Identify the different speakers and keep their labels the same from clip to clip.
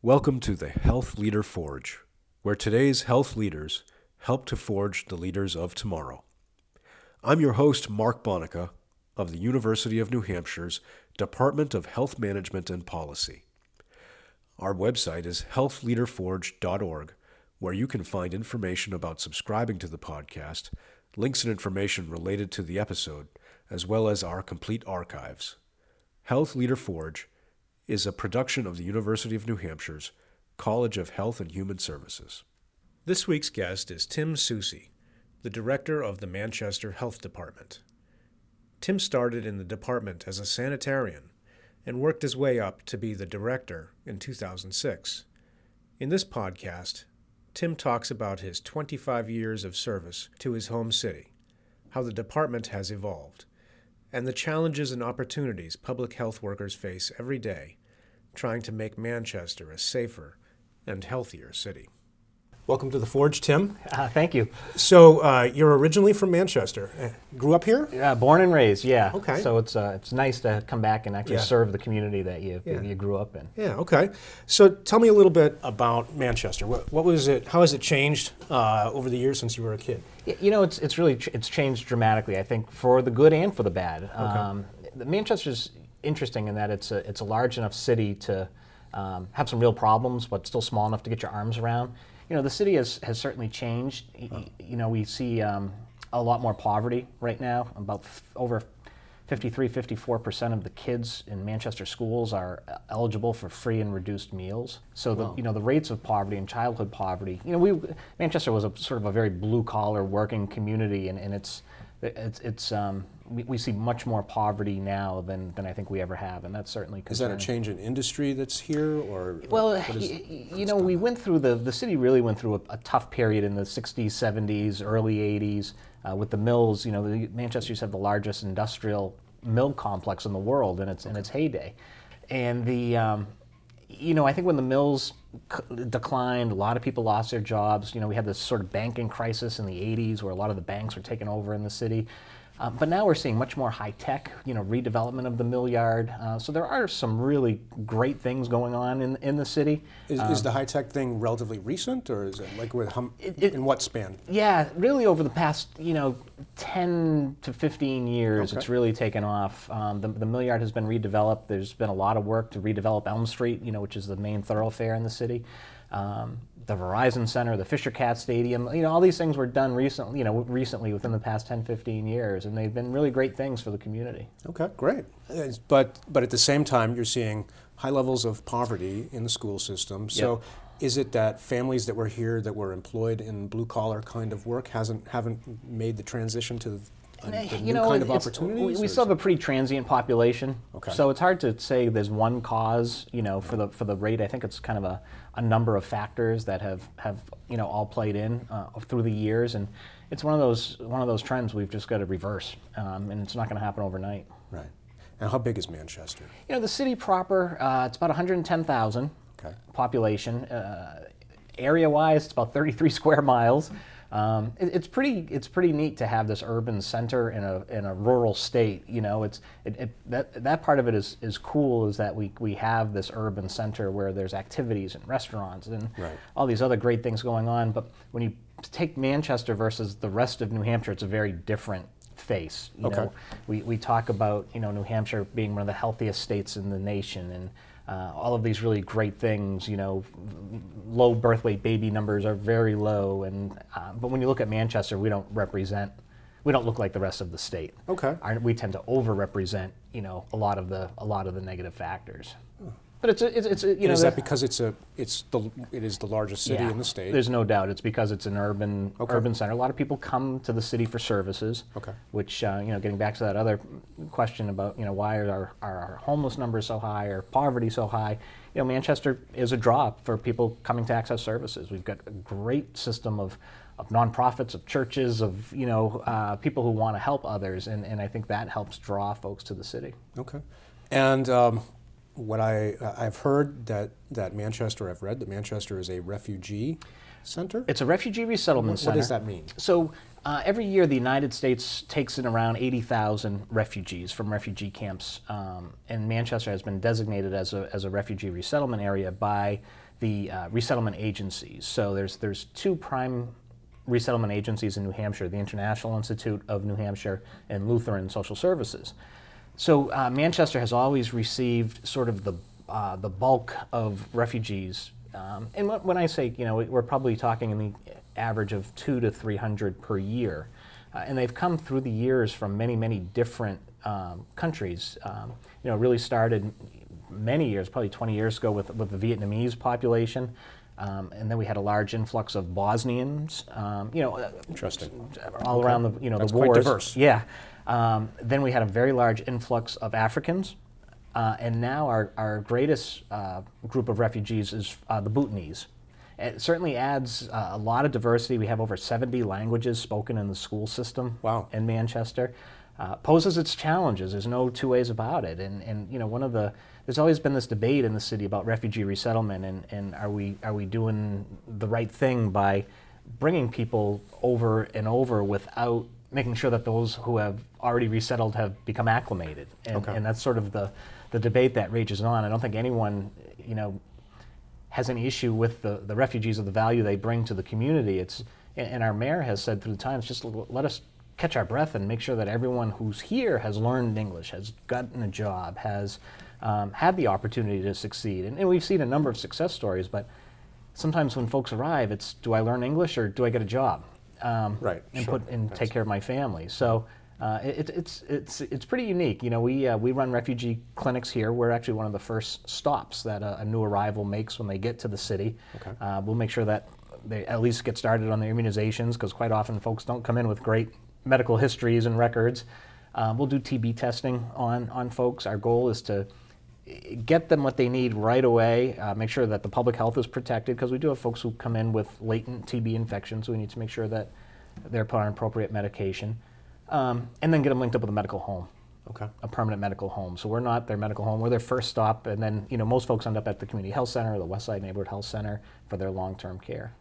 Speaker 1: Welcome to the Health Leader Forge, where today's health leaders help to forge the leaders of tomorrow. I'm your host, Mark Bonica of the University of New Hampshire's Department of Health Management and Policy. Our website is healthleaderforge.org, where you can find information about subscribing to the podcast, links and information related to the episode, as well as our complete archives. Health Leader Forge is a production of the University of New Hampshire's College of Health and Human Services. This week's guest is Tim Soucy, the director of the Manchester Health Department. Tim started in the department as a sanitarian and worked his way up to be the director in 2006. In this podcast, Tim talks about his 25 years of service to his home city, how the department has evolved, and the challenges and opportunities public health workers face every day trying to make Manchester a safer and healthier city. Welcome to the Forge, Tim.
Speaker 2: Uh, thank you.
Speaker 1: So uh, you're originally from Manchester. Uh, grew up here?
Speaker 2: Uh, born and raised, yeah.
Speaker 1: Okay.
Speaker 2: So it's uh, it's nice to come back and actually
Speaker 1: Yeah.
Speaker 2: serve the community that you
Speaker 1: Yeah.
Speaker 2: you grew up in.
Speaker 1: Yeah. Okay. So tell me a little bit about Manchester. What, what was it? How has it changed uh, over the years since you were a kid?
Speaker 2: You know, it's it's really ch- it's changed dramatically. I think for the good and for the bad. Um, the- Manchester's interesting in that it's a it's a large enough city to um, have some real problems, but still small enough to get your arms around. You know, the city has has certainly changed. Y- You know, we see um, a lot more poverty right now. About f- over 53, 54% of the kids in Manchester schools are uh, eligible for free and reduced meals. So the you know the rates of poverty and childhood poverty. You know, we Manchester was a sort of a very blue collar working community, and, and it's it's it's um, we, we see much more poverty now than, than I think we ever have, and that's certainly
Speaker 1: Is that a
Speaker 2: concerning.
Speaker 1: change in industry that's here, or
Speaker 2: Well,
Speaker 1: what is-
Speaker 2: y- y- you know, we went through the the city really went through a, a tough period in the '60s, '70s, early '80s uh, with the mills. You know, the, Manchester used to have the largest industrial mill complex in the world in its in its heyday, and the um, you know, I think when the mills c- declined, a lot of people lost their jobs. You know, we had this sort of banking crisis in the '80s where a lot of the banks were taken over in the city. Uh, but now we're seeing much more high tech, you know, redevelopment of the mill yard. Uh, so there are some really great things going on in, in the city.
Speaker 1: is, is the high tech thing relatively recent, or is it like with hum,
Speaker 2: it-
Speaker 1: in what span?
Speaker 2: Yeah, really over the past, you know, 10 to 15 years,
Speaker 1: Okay.
Speaker 2: it's really taken off. Um, the, the mill yard has been redeveloped. There's been a lot of work to redevelop Elm Street, you know, which is the main thoroughfare in the city. Um, the Verizon Center, the Fisher Cat Stadium, you know, all these things were done recently, you know, recently within the past 10, 15 years, and they've been really great things for the community.
Speaker 1: Okay, great. But but at the same time, you're seeing high levels of poverty in the school system. So. Is it that families that were here that were employed in blue collar kind of work hasn't haven't made the transition to a, eh, the
Speaker 2: you
Speaker 1: new
Speaker 2: know,
Speaker 1: kind of opportunities?
Speaker 2: We, we still have a pretty transient population,
Speaker 1: Okay.
Speaker 2: so it's hard to say there's one cause. You know, for the for the rate, I think it's kind of a, a number of factors that have have you know all played in uh, through the years, and it's one of those one of those trends we've just got to reverse, um, and it's not going to happen overnight.
Speaker 1: right. And how big is Manchester?
Speaker 2: You know, the city proper, uh, it's about 110,000
Speaker 1: Okay.
Speaker 2: population. Uh, area-wise, it's about 33 square miles. Um, it, it's pretty. It's pretty neat to have this urban center in a in a rural state. You know, it's it, it, that that part of it is is cool. Is that we we have this urban center where there's activities and restaurants and
Speaker 1: Right.
Speaker 2: all these other great things going on. But when you take Manchester versus the rest of New Hampshire, it's a very different face. You
Speaker 1: Okay.
Speaker 2: know, we, we talk about you know New Hampshire being one of the healthiest states in the nation, and uh, all of these really great things. You know, low birth weight baby numbers are very low, and uh, but when you look at Manchester, we don't represent. We don't look like the rest of the state.
Speaker 1: Okay.
Speaker 2: Our, we tend to overrepresent, you know, a lot of the a lot of the negative factors. But it's a, it's, it's a, you
Speaker 1: And
Speaker 2: know
Speaker 1: is that because it's a it's the it is the largest city
Speaker 2: yeah,
Speaker 1: in the state?
Speaker 2: There's no doubt. It's because it's an urban
Speaker 1: Okay.
Speaker 2: urban center. A lot of people come to the city for services.
Speaker 1: Okay.
Speaker 2: Which uh, you know, getting back to that other question about you know why are our, are our homeless numbers so high or poverty so high? You know, Manchester is a draw for people coming to access services. We've got a great system of of nonprofits, of churches, of you know uh, people who want to help others, and, and I think that helps draw folks to the city.
Speaker 1: Okay. And um, what I I've heard that that Manchester I've read that Manchester is a refugee center.
Speaker 2: It's a refugee resettlement
Speaker 1: What-
Speaker 2: center.
Speaker 1: what does that mean?
Speaker 2: So uh, every year, the United States takes in around 80,000 refugees from refugee camps, um, and Manchester has been designated as a, as a refugee resettlement area by the uh, resettlement agencies. So there's there's two prime resettlement agencies in New Hampshire: the International Institute of New Hampshire and Lutheran Social Services. So uh, Manchester has always received sort of the uh, the bulk of refugees. Um, and when I say, you know, we're probably talking in the average of two to three hundred per year, uh, and they've come through the years from many, many different um, countries. Um, you know, really started many years, probably 20 years ago, with with the Vietnamese population. Um, and then we had a large influx of Bosnians. Um, you know, uh,
Speaker 1: interesting,
Speaker 2: all okay. around the you know
Speaker 1: That's
Speaker 2: the wars.
Speaker 1: Quite diverse.
Speaker 2: Yeah. Um, then we had a very large influx of Africans. Uh, and now our, our greatest uh, group of refugees is uh, the Bhutanese. It certainly adds uh, a lot of diversity. We have over 70 languages spoken in the school system
Speaker 1: wow.
Speaker 2: in Manchester. Uh, poses its challenges. There's no two ways about it. And, and you know, one of the there's always been this debate in the city about refugee resettlement and, and are we are we doing the right thing by bringing people over and over without making sure that those who have already resettled have become acclimated. And,
Speaker 1: okay.
Speaker 2: and that's sort of the, the debate that rages on. I don't think anyone, you know, has any issue with the, the refugees or the value they bring to the community. It's, and our mayor has said through the times, just let us catch our breath and make sure that everyone who's here has learned English, has gotten a job, has um, had the opportunity to succeed. And, and, we've seen a number of success stories, but sometimes when folks arrive, it's do I learn English or do I get a job?
Speaker 1: Um, right.
Speaker 2: And
Speaker 1: sure.
Speaker 2: put and take care of my family. So uh, it, it's it's it's pretty unique. You know, we uh, we run refugee clinics here. We're actually one of the first stops that a, a new arrival makes when they get to the city.
Speaker 1: Okay.
Speaker 2: Uh, we'll make sure that they at least get started on their immunizations because quite often folks don't come in with great medical histories and records. Uh, we'll do TB testing on on folks. Our goal is to get them what they need right away. Uh, make sure that the public health is protected because we do have folks who come in with latent TB infections. So we need to make sure that they're put on appropriate medication um, and then get them linked up with a medical home.
Speaker 1: Okay.
Speaker 2: A permanent medical home. So we're not their medical home. We're their first stop, and then you know most folks end up at the community health center, or the Westside Neighborhood Health Center, for their long-term care.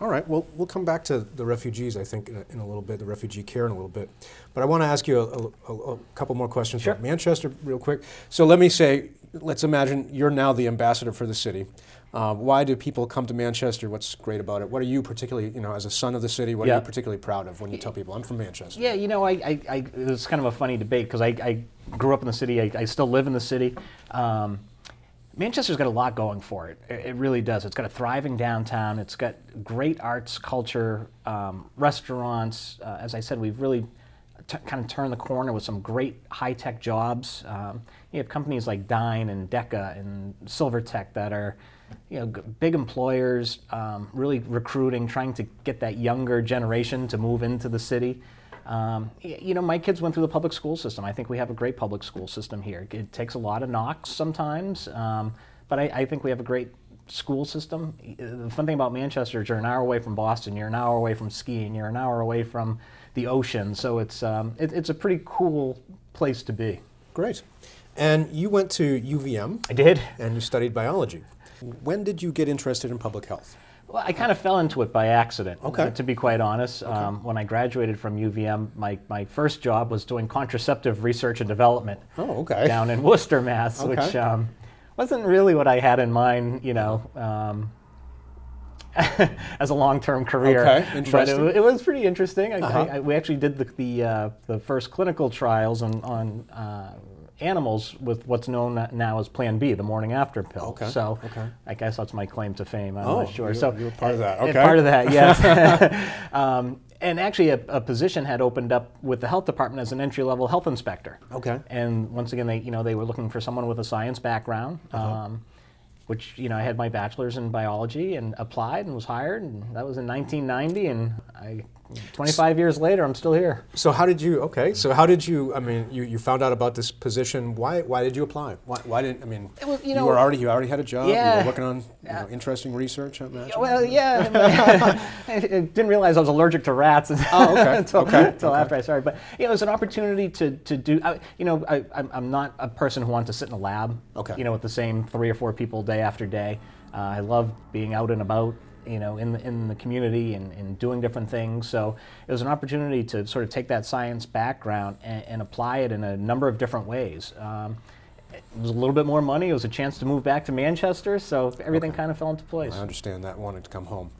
Speaker 1: All right. Well, we'll come back to the refugees, I think, in a, in a little bit, the refugee care in a little bit. But I want to ask you a, a, a couple more questions
Speaker 2: sure.
Speaker 1: about Manchester, real quick. So let me say, let's imagine you're now the ambassador for the city. Uh, why do people come to Manchester? What's great about it? What are you particularly, you know, as a son of the city, what yeah. are you particularly proud of when you tell people I'm from Manchester?
Speaker 2: Yeah, you know, I, I, I it was kind of a funny debate because I, I grew up in the city. I, I still live in the city. Um, Manchester's got a lot going for it. It really does. It's got a thriving downtown. It's got great arts, culture, um, restaurants. Uh, as I said, we've really t- kind of turned the corner with some great high tech jobs. Um, you have companies like Dyn and DEKA and Silvertech that are you know, big employers um, really recruiting, trying to get that younger generation to move into the city. Um, you know, my kids went through the public school system. I think we have a great public school system here. It takes a lot of knocks sometimes, um, but I, I, think we have a great school system. The fun thing about Manchester is you're an hour away from Boston, you're an hour away from skiing, you're an hour away from the ocean. So it's um, it, it's a pretty cool place to be.
Speaker 1: Great. And you went to UVM.
Speaker 2: I did.
Speaker 1: And you studied biology. When did you get interested in public health?
Speaker 2: Well, I kind of fell into it by accident.
Speaker 1: Okay.
Speaker 2: To be quite honest,
Speaker 1: okay.
Speaker 2: um, when I graduated from UVM, my, my first job was doing contraceptive research and development.
Speaker 1: Oh, okay.
Speaker 2: Down in Worcester, Mass,
Speaker 1: okay.
Speaker 2: which um, wasn't really what I had in mind, you know, um, as a long-term career.
Speaker 1: Okay, interesting.
Speaker 2: But it, it was pretty interesting. I,
Speaker 1: uh-huh.
Speaker 2: I, I, we actually did the the, uh, the first clinical trials on on uh, animals with what's known now as Plan B, the morning after pill.
Speaker 1: Okay.
Speaker 2: So
Speaker 1: okay.
Speaker 2: I guess that's my claim to fame. I'm
Speaker 1: oh,
Speaker 2: not sure.
Speaker 1: You,
Speaker 2: so
Speaker 1: you were part of that. Okay.
Speaker 2: Part of that, yes. um, and actually, a, a, position had opened up with the health department as an entry-level health inspector.
Speaker 1: Okay.
Speaker 2: And once again, they you know they were looking for someone with a science background. Uh-huh. Um, which you know I had my bachelor's in biology and applied and was hired, and that was in 1990, and I 25 years later, I'm still here.
Speaker 1: So how did you? Okay, so how did you? I mean, you, you found out about this position. Why why did you apply? Why, why didn't I mean?
Speaker 2: Well, you, know,
Speaker 1: you were already you already had a job.
Speaker 2: Yeah,
Speaker 1: you were working on you know, interesting research. I imagine.
Speaker 2: Well, yeah. I didn't realize I was allergic to rats
Speaker 1: oh, okay.
Speaker 2: until,
Speaker 1: okay.
Speaker 2: until
Speaker 1: okay.
Speaker 2: after I started. But you know, it was an opportunity to to do. I, you know, I, I'm not a person who wants to sit in a lab.
Speaker 1: Okay.
Speaker 2: You know, with the same three or four people day after day. Uh, I love being out and about you know, in the, in the community and, and doing different things. So it was an opportunity to sort of take that science background and, and apply it in a number of different ways. Um, it was a little bit more money. It was a chance to move back to Manchester, so everything
Speaker 1: Okay.
Speaker 2: kind of fell into place.
Speaker 1: I understand that wanting to come home.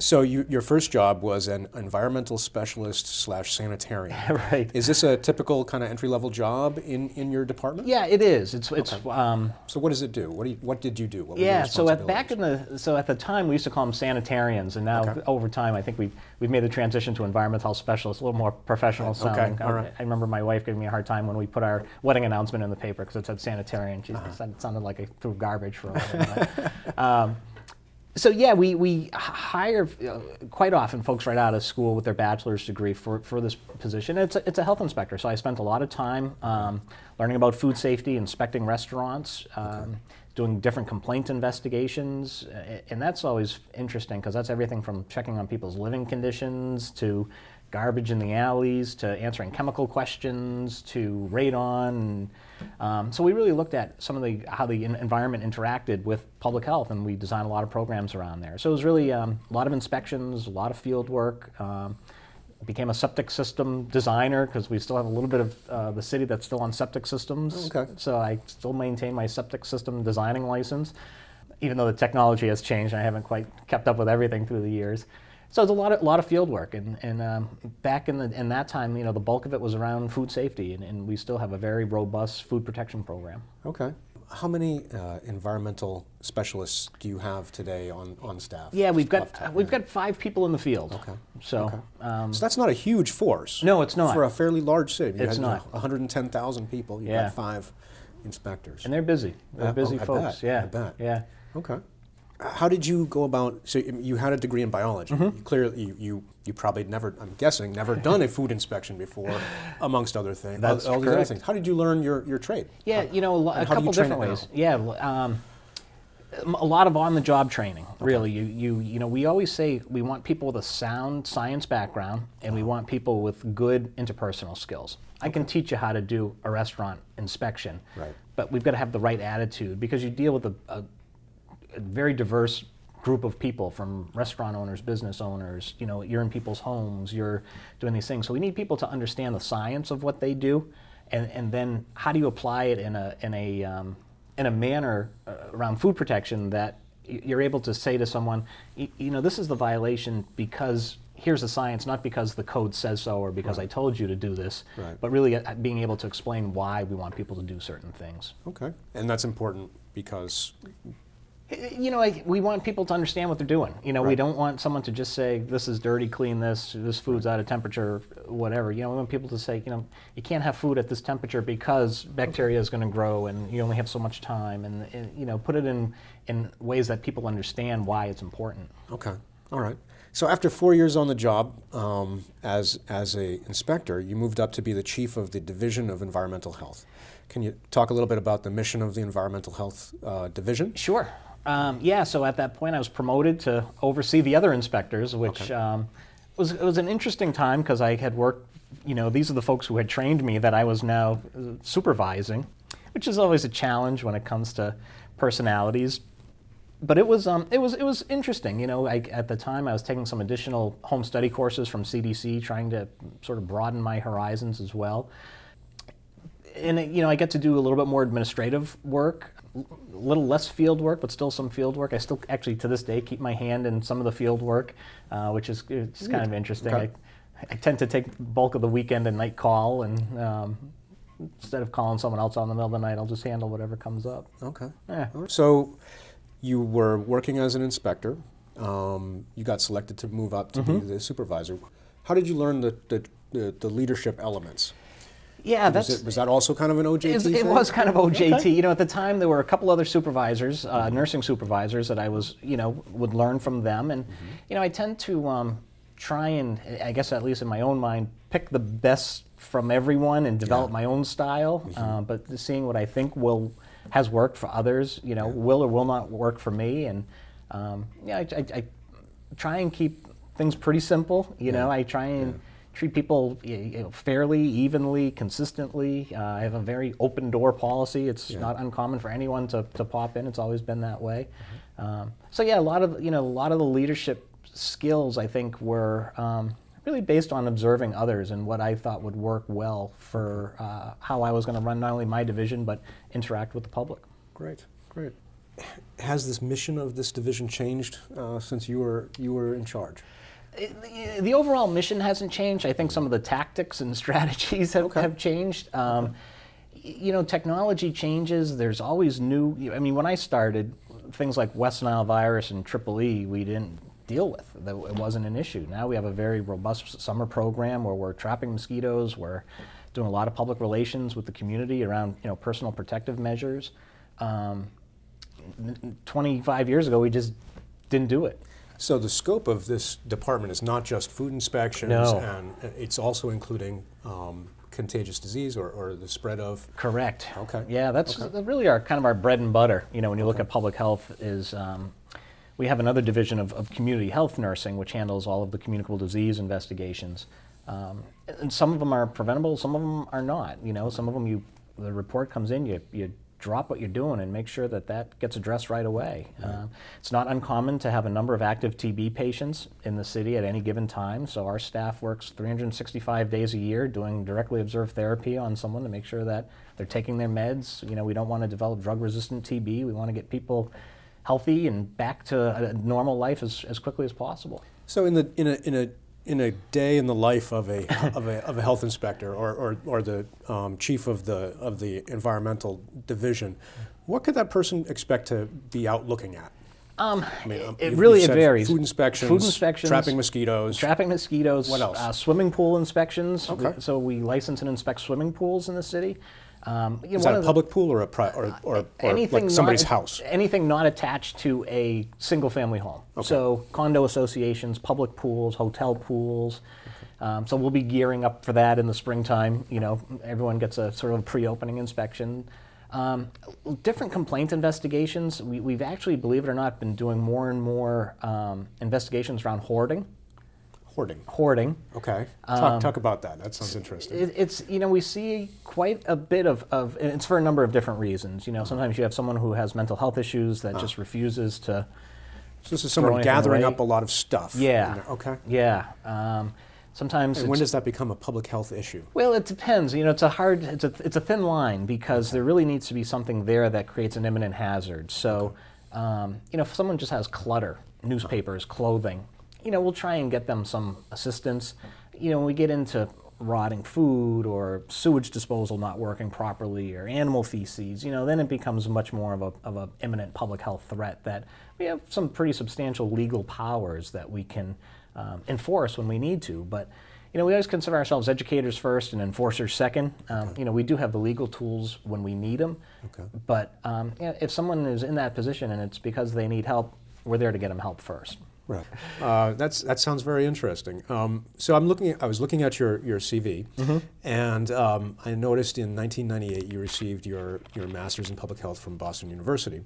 Speaker 1: So you, your first job was an environmental specialist slash sanitarian.
Speaker 2: right.
Speaker 1: Is this a typical kind of entry level job in, in your department?
Speaker 2: Yeah, it is. It's it's um,
Speaker 1: So what does it do? What do you, what did you do? What
Speaker 2: yeah. So at back in the so at the time we used to call them sanitarians, and now
Speaker 1: Okay.
Speaker 2: over time I think we've we've made the transition to environmental health specialists, a little more professional
Speaker 1: Okay,
Speaker 2: sounding.
Speaker 1: all right.
Speaker 2: I, I remember my wife giving me a hard time when we put our wedding announcement in the paper because it said sanitarian. She
Speaker 1: Uh-huh.
Speaker 2: said it sounded like I threw garbage for a while. um, so yeah, we, we hire uh, quite often folks right out of school with their bachelor's degree for, for this position. It's a, it's a health inspector, so I spent a lot of time um, learning about food safety, inspecting restaurants, um, doing different complaint investigations, and that's always interesting because that's everything from checking on people's living conditions to garbage in the alleys to answering chemical questions to radon. Um, so we really looked at some of the how the en- environment interacted with public health, and we designed a lot of programs around there. So it was really um, a lot of inspections, a lot of field work. Um, became a septic system designer because we still have a little bit of uh, the city that's still on septic systems.
Speaker 1: Okay.
Speaker 2: So I still maintain my septic system designing license, even though the technology has changed. and I haven't quite kept up with everything through the years. So it's a lot of, lot of field work, and, and um, back in, the, in that time, you know, the bulk of it was around food safety, and, and we still have a very robust food protection program.
Speaker 1: Okay. How many uh, environmental specialists do you have today on, on staff?
Speaker 2: Yeah, we've got
Speaker 1: of
Speaker 2: we've got five people in the field.
Speaker 1: Okay.
Speaker 2: So
Speaker 1: Okay.
Speaker 2: um,
Speaker 1: So that's not a huge force.
Speaker 2: No, it's not.
Speaker 1: For a fairly large city. You
Speaker 2: It's
Speaker 1: had, you know,
Speaker 2: not.
Speaker 1: 110,000 people. You've
Speaker 2: Yeah.
Speaker 1: got five inspectors.
Speaker 2: and they're busy. They're
Speaker 1: Uh,
Speaker 2: busy
Speaker 1: oh,
Speaker 2: folks. Yeah.
Speaker 1: I bet.
Speaker 2: Yeah.
Speaker 1: Okay. How did you go about? So you had a degree in biology.
Speaker 2: Mm-hmm.
Speaker 1: You clearly, you, you you probably never. I'm guessing never done a food inspection before, amongst other things.
Speaker 2: That's
Speaker 1: all, all these other
Speaker 2: correct.
Speaker 1: things. How did you learn your, your trade?
Speaker 2: Yeah, you know, a, a
Speaker 1: how
Speaker 2: couple different ways. Yeah, um, a lot of on-the-job training. Really, you, you you know, we always say we want people with a sound science background, and we want people with good interpersonal skills. I can teach you how to do a restaurant inspection,
Speaker 1: Right.
Speaker 2: but we've got to have the right attitude because you deal with a, a, a very diverse group of people from restaurant owners, business owners, you know, you're in people's homes, you're doing these things. So we need people to understand the science of what they do and, and then how do you apply it in a, in a, um, in a manner uh, around food protection that you're able to say to someone, "Y- you know, this is the violation because here's the science, not because the code says so or because I told you to do this,
Speaker 1: Right.
Speaker 2: but really uh, being able to explain why we want people to do certain things.
Speaker 1: Okay. And that's important because
Speaker 2: You know, like, we want people to understand what they're doing. You know, we don't want someone to just say, "This is dirty, clean this. This food's out of temperature, whatever." You know, we want people to say, "You know, you can't have food at this temperature because bacteria is going to grow, and you only have so much time." And, and you know, put it in in ways that people understand why it's important.
Speaker 1: Okay, all right. So after four years on the job um, as as a inspector, you moved up to be the chief of the division of environmental health. Can you talk a little bit about the mission of the environmental health uh, division?
Speaker 2: Sure. Um, yeah. So at that point, I was promoted to oversee the other inspectors, which um, was it was an interesting time because I had worked. You know, these are the folks who had trained me that I was now uh, supervising, which is always a challenge when it comes to personalities. But it was um, it was it was interesting. You know, I, at the time I was taking some additional home study courses from CDC, trying to sort of broaden my horizons as well and you know, I get to do a little bit more administrative work, little less field work, but still some field work. I still actually to this day keep my hand in some of the field work, uh, which is it's kind of interesting.
Speaker 1: Okay.
Speaker 2: I, I tend to take bulk of the weekend and night call, and um, instead of calling someone else on the middle of the night, I'll just handle whatever comes up.
Speaker 1: Okay.
Speaker 2: Yeah.
Speaker 1: So you were working as an inspector. Um, you got selected to move up to
Speaker 2: Mm-hmm.
Speaker 1: be the supervisor. How did you learn the, the, the, the leadership elements?
Speaker 2: Yeah,
Speaker 1: Was,
Speaker 2: that's
Speaker 1: it, was that also kind of an OJT
Speaker 2: It
Speaker 1: thing?
Speaker 2: was kind of OJT.
Speaker 1: Okay.
Speaker 2: You know, at the time there were a couple other supervisors, uh,
Speaker 1: Mm-hmm.
Speaker 2: nursing supervisors that I was, you know, would learn from them, and
Speaker 1: Mm-hmm.
Speaker 2: you know, I tend to um, try and, I guess at least in my own mind, pick the best from everyone and develop
Speaker 1: Yeah.
Speaker 2: my own style.
Speaker 1: Mm-hmm.
Speaker 2: Uh, but seeing what I think will has worked for others, you know, will or will not work for me, and um, yeah, I, I, I try and keep things pretty simple. You know, I try and treat people you know, fairly, evenly, consistently. Uh, I have a very open door policy. It's not uncommon for anyone to, to pop in. It's always been that way. Um, so yeah, a lot of you know a lot of the leadership skills I think were um, really based on observing others and what I thought would work well for uh, how I was going to run not only my division but interact with the public.
Speaker 1: Great, great. Has this mission of this division changed uh, since you were you were in charge?
Speaker 2: The overall mission hasn't changed. I think some of the tactics and strategies have, okay. have changed. Um, okay. You know, technology changes. There's always new. I mean, when I started, things like West Nile virus and Triple E, we didn't deal with. It wasn't an issue. Now we have a very robust summer program where we're trapping mosquitoes. We're doing a lot of public relations with the community around you know personal protective measures. Um, 25 years ago, we just didn't do it.
Speaker 1: So the scope of this department is not just food inspections,
Speaker 2: no.
Speaker 1: and it's also including um, contagious disease or, or, the spread of.
Speaker 2: Correct.
Speaker 1: Okay.
Speaker 2: Yeah, that's
Speaker 1: okay.
Speaker 2: really our kind of our bread and butter. You know, when you okay. look at public health, is um, we have another division of, of, community health nursing, which handles all of the communicable disease investigations. Um, and some of them are preventable, some of them are not. You know, some of them you the report comes in, you you drop what you're doing and make sure that that gets addressed right away. Right. Uh, it's not uncommon to have a number of active TB patients in the city at any given time, so our staff works 365 days a year doing directly observed therapy on someone to make sure that they're taking their meds. You know, we don't want to develop drug-resistant TB. We want to get people healthy and back to a normal life as, as quickly as possible.
Speaker 1: So in the in a in a in a day in the life of a of a, of a health inspector or, or, or the um, chief of the of the environmental division, what could that person expect to be out looking at?
Speaker 2: Um, I mean, um, it really it varies.
Speaker 1: Food inspections,
Speaker 2: food inspections,
Speaker 1: trapping mosquitoes,
Speaker 2: trapping mosquitoes.
Speaker 1: What else? Uh,
Speaker 2: swimming pool inspections.
Speaker 1: Okay.
Speaker 2: So we license and inspect swimming pools in the city.
Speaker 1: Um, you know, Is that a public pool or a pri- or, or, or like somebody's
Speaker 2: not,
Speaker 1: house?
Speaker 2: Anything not attached to a single-family home.
Speaker 1: Okay.
Speaker 2: So condo associations, public pools, hotel pools. Um, so we'll be gearing up for that in the springtime. You know, everyone gets a sort of pre-opening inspection. Um, different complaint investigations. We, have actually, believe it or not, been doing more and more um, investigations around hoarding.
Speaker 1: Hoarding.
Speaker 2: Hoarding.
Speaker 1: Okay. Talk, um, talk about that. That sounds interesting.
Speaker 2: It, it's, you know, we see quite a bit of, of, it's for a number of different reasons. You know, sometimes you have someone who has mental health issues that just refuses to.
Speaker 1: So this is someone gathering up a lot of stuff.
Speaker 2: Yeah.
Speaker 1: Okay.
Speaker 2: Yeah. Um, sometimes.
Speaker 1: And when does that become a public health issue?
Speaker 2: Well, it depends. You know, it's a hard, it's a, it's a thin line because okay. there really needs to be something there that creates an imminent hazard. So, okay. um, you know, if someone just has clutter, newspapers, clothing, you know, we'll try and get them some assistance. You know, when we get into rotting food or sewage disposal not working properly or animal feces, you know, then it becomes much more of a, of a imminent public health threat that we have some pretty substantial legal powers that we can um, enforce when we need to. But, you know, we always consider ourselves educators first and enforcers second. Um, okay. You know, we do have the legal tools when we need them.
Speaker 1: Okay.
Speaker 2: But um, you know, if someone is in that position and it's because they need help, we're there to get them help first.
Speaker 1: Right. Uh, that's that sounds very interesting. Um, so I'm looking. At, I was looking at your your CV,
Speaker 2: mm-hmm.
Speaker 1: and um, I noticed in 1998 you received your your master's in public health from Boston University.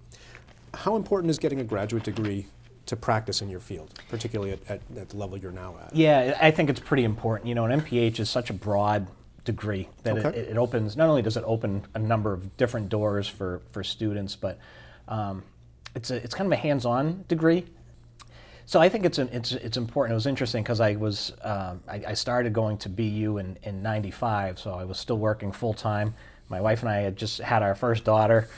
Speaker 1: How important is getting a graduate degree to practice in your field, particularly at, at, at the level you're now at?
Speaker 2: Yeah, I think it's pretty important. You know, an MPH is such a broad degree that
Speaker 1: okay.
Speaker 2: it, it, opens. Not only does it open a number of different doors for for students, but um, it's a, it's kind of a hands-on degree so I think it's it's it's important. It was interesting because I was um, I, I, started going to BU in in '95, so I was still working full time. My wife and I had just had our first daughter,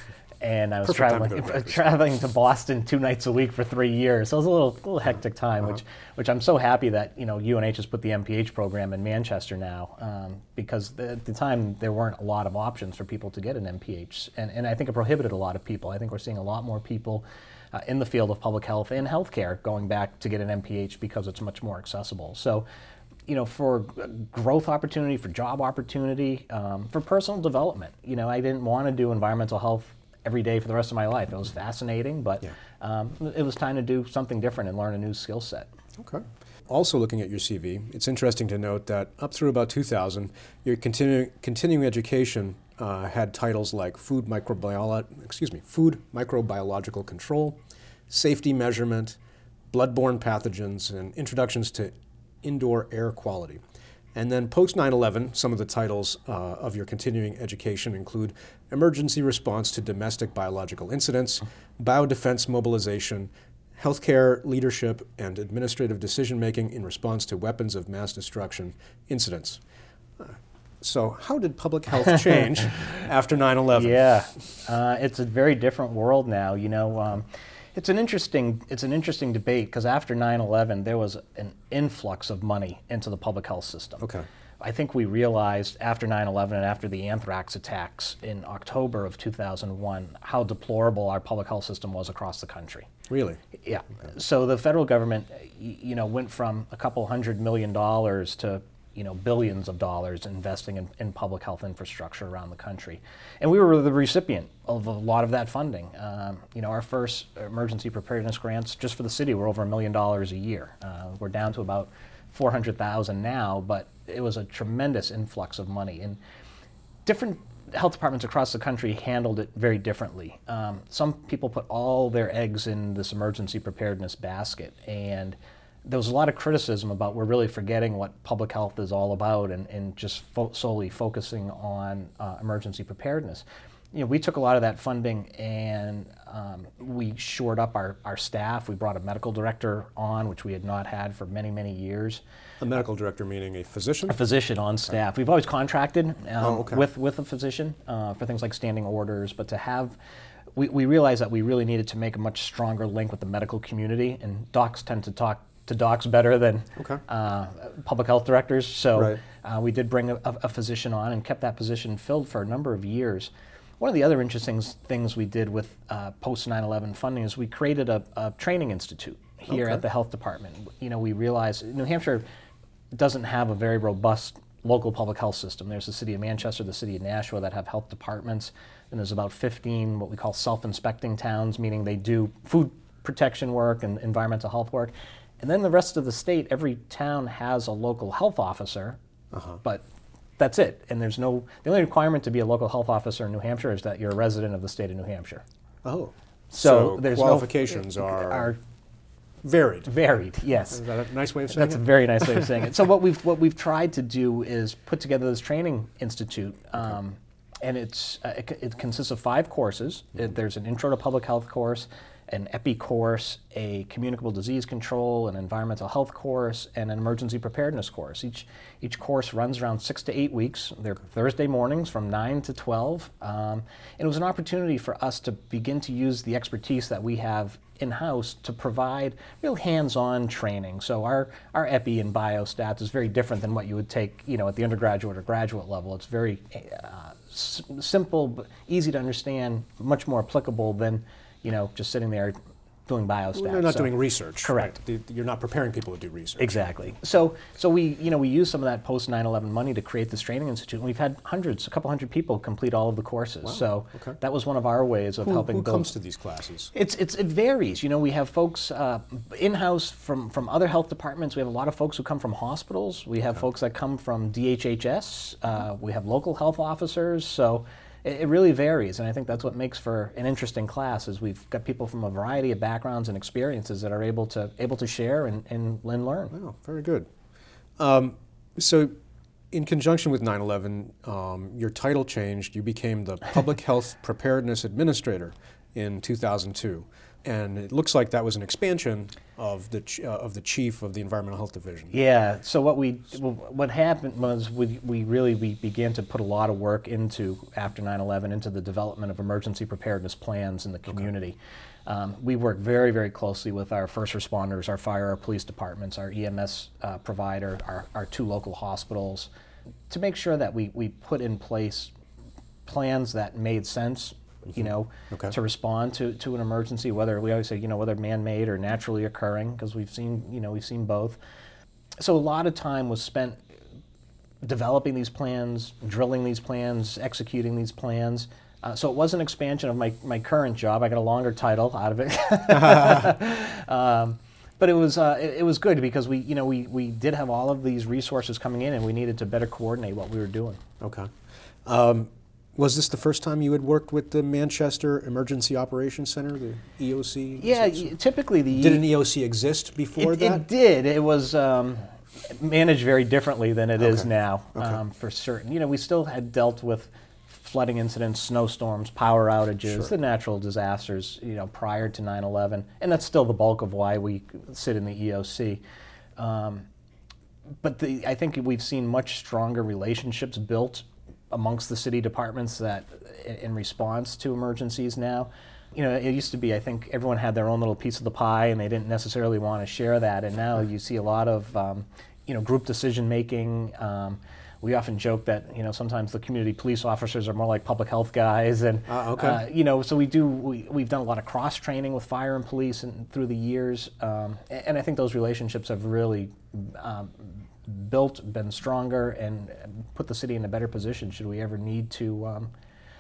Speaker 2: and I was
Speaker 1: Perfect
Speaker 2: traveling to traveling to Boston two nights a week for three years. So it was a little little hectic time, uh-huh. which which I'm so happy that you know UNH has put the MPH program in Manchester now um, because the, at the time there weren't a lot of options for people to get an MPH, and and I think it prohibited a lot of people. I think we're seeing a lot more people uh, in the field of public health and healthcare going back to get an MPH because it's much more accessible. So, you know, for growth opportunity, for job opportunity, um, for personal development. You know, I didn't want to do environmental health every day for the rest of my life. It was fascinating, but
Speaker 1: yeah.
Speaker 2: um, it was time to do something different and learn a new skill set.
Speaker 1: Okay. Also, looking at your CV, it's interesting to note that up through about 2000, your continuing, continuing education uh, had titles like food microbiolo- excuse me, food microbiological control, safety measurement, bloodborne pathogens, and introductions to indoor air quality. And then post 9 11, some of the titles uh, of your continuing education include Emergency Response to Domestic Biological Incidents, Biodefense Mobilization, healthcare leadership and administrative decision making in response to weapons of mass destruction incidents. Uh, so, how did public health change after 9 11?
Speaker 2: Yeah, uh, it's a very different world now. You know, um, it's an interesting it's an interesting debate because after 9/11 there was an influx of money into the public health system.
Speaker 1: Okay.
Speaker 2: I think we realized after 9/11 and after the anthrax attacks in October of 2001 how deplorable our public health system was across the country.
Speaker 1: Really?
Speaker 2: Yeah. So the federal government, you know, went from a couple hundred million dollars to you know billions of dollars investing in, in public health infrastructure around the country, and we were the recipient of a lot of that funding. Um, you know, our first emergency preparedness grants just for the city were over a million dollars a year. Uh, we're down to about four hundred thousand now, but it was a tremendous influx of money and different health departments across the country handled it very differently. Um, some people put all their eggs in this emergency preparedness basket, and there was a lot of criticism about we're really forgetting what public health is all about and, and just fo- solely focusing on uh, emergency preparedness. You know, we took a lot of that funding and um, we shored up our, our staff. We brought a medical director on, which we had not had for many, many years.
Speaker 1: A medical director meaning a physician?
Speaker 2: A physician on staff. We've always contracted um,
Speaker 1: Oh, okay.
Speaker 2: with, with a physician uh, for things like standing orders, but to have, we, we realized that we really needed to make a much stronger link with the medical community, and docs tend to talk to docs better than
Speaker 1: Okay.
Speaker 2: uh, public health directors. So
Speaker 1: Right.
Speaker 2: uh, we did bring a, a physician on and kept that position filled for a number of years. One of the other interesting things we did with uh, post 9 11 funding is we created a, a training institute here
Speaker 1: Okay.
Speaker 2: at the health department. You know, we realized New Hampshire doesn't have a very robust local public health system. There's the city of Manchester, the city of Nashua that have health departments, and there's about 15 what we call self-inspecting towns, meaning they do food protection work and environmental health work. And then the rest of the state, every town has a local health officer, but that's it. And there's no the only requirement to be a local health officer in New Hampshire is that you're a resident of the state of New Hampshire.
Speaker 1: Oh.
Speaker 2: So, there's
Speaker 1: qualifications
Speaker 2: no,
Speaker 1: are,
Speaker 2: are
Speaker 1: varied.
Speaker 2: varied. Yes.
Speaker 1: Is that a nice way of saying
Speaker 2: That's a very nice way of saying it. So what we've what we've tried to do is put together this training institute, um, and it's uh, it, it consists of five courses. It- there's an intro to public health course, an epi course, a communicable disease control, an environmental health course, and an emergency preparedness course. Each each course runs around six to eight weeks. They're Thursday mornings from nine to twelve, um, and it was an opportunity for us to begin to use the expertise that we have in-house to provide real hands-on training. So our, our EPI and biostats is very different than what you would take, you know, at the undergraduate or graduate level. It's very uh, s- simple, easy to understand, much more applicable than, you know, just sitting there doing biostats.
Speaker 1: They're not
Speaker 2: So-
Speaker 1: doing research.
Speaker 2: Correct.
Speaker 1: right? You're not preparing people to do research.
Speaker 2: Exactly. So, so we, you know, we used some of that post 9/11 money to create this training institute. And we've had hundreds, a couple hundred people complete all of the courses. So
Speaker 1: okay.
Speaker 2: that was one of our ways of
Speaker 1: Who,
Speaker 2: helping
Speaker 1: who
Speaker 2: build.
Speaker 1: comes to these classes?
Speaker 2: It's, it's, it varies. You know, we have folks uh, in house from, from other health departments. We have a lot of folks who come from hospitals. We have folks that come from DHHS. Uh, we have local health officers. So it, it really varies. And I think that's what makes for an interesting class is we've got people from a variety of backgrounds and experiences that are able to, able to share and, and, and learn.
Speaker 1: Oh, very good. Um, so, in conjunction with 9 11, um, your title changed. You became the Public Health Preparedness Administrator in 2002. And it looks like that was an expansion of the, ch- uh, of the chief of the Environmental Health Division.
Speaker 2: Yeah. So what we what happened was we, we really we began to put a lot of work into after 9/11 into the development of emergency preparedness plans in the community. Um, we work very very closely with our first responders, our fire, our police departments, our EMS uh, provider, our, our two local hospitals, to make sure that we, we put in place plans that made sense. You know,
Speaker 1: Okay.
Speaker 2: to respond to, to an emergency, whether we always say, you know, whether man-made or naturally occurring, because we've seen, you know, we've seen both so a lot of time was spent developing these plans, drilling these plans, executing these plans. Uh, so it was an expansion of my, my current job. I got a longer title out of it. um, but it was, uh, it, it was good because we, you know, we, we did have all of these resources coming in and we needed to better coordinate what we were doing.
Speaker 1: Okay. Um, was this the first time you had worked with the Manchester Emergency Operations Center, the EOC?
Speaker 2: Yeah, typically the
Speaker 1: Did an EOC exist before
Speaker 2: it,
Speaker 1: that?
Speaker 2: it did. It was um, managed very differently than it is
Speaker 1: Okay.
Speaker 2: now,
Speaker 1: Okay.
Speaker 2: um, for certain. You know, we still had dealt with flooding incidents, snowstorms, power outages,
Speaker 1: Sure.
Speaker 2: the natural disasters, you know, prior to 9/11, and that's still the bulk of why we sit in the EOC. Um, but the, I think we've seen much stronger relationships built amongst the city departments that in response to emergencies now. You know, it used to be I think everyone had their own little piece of the pie and they didn't necessarily want to share that. And now you see a lot of um, you know group decision making. Um, we often joke that you know sometimes the community police officers are more like public health guys, and
Speaker 1: Ah, okay.
Speaker 2: uh, you know so we do we, we've done a lot of cross training with fire and police and through the years, um, a- and I think those relationships have really um, built, been stronger, and put the city in a better position should we ever need to um,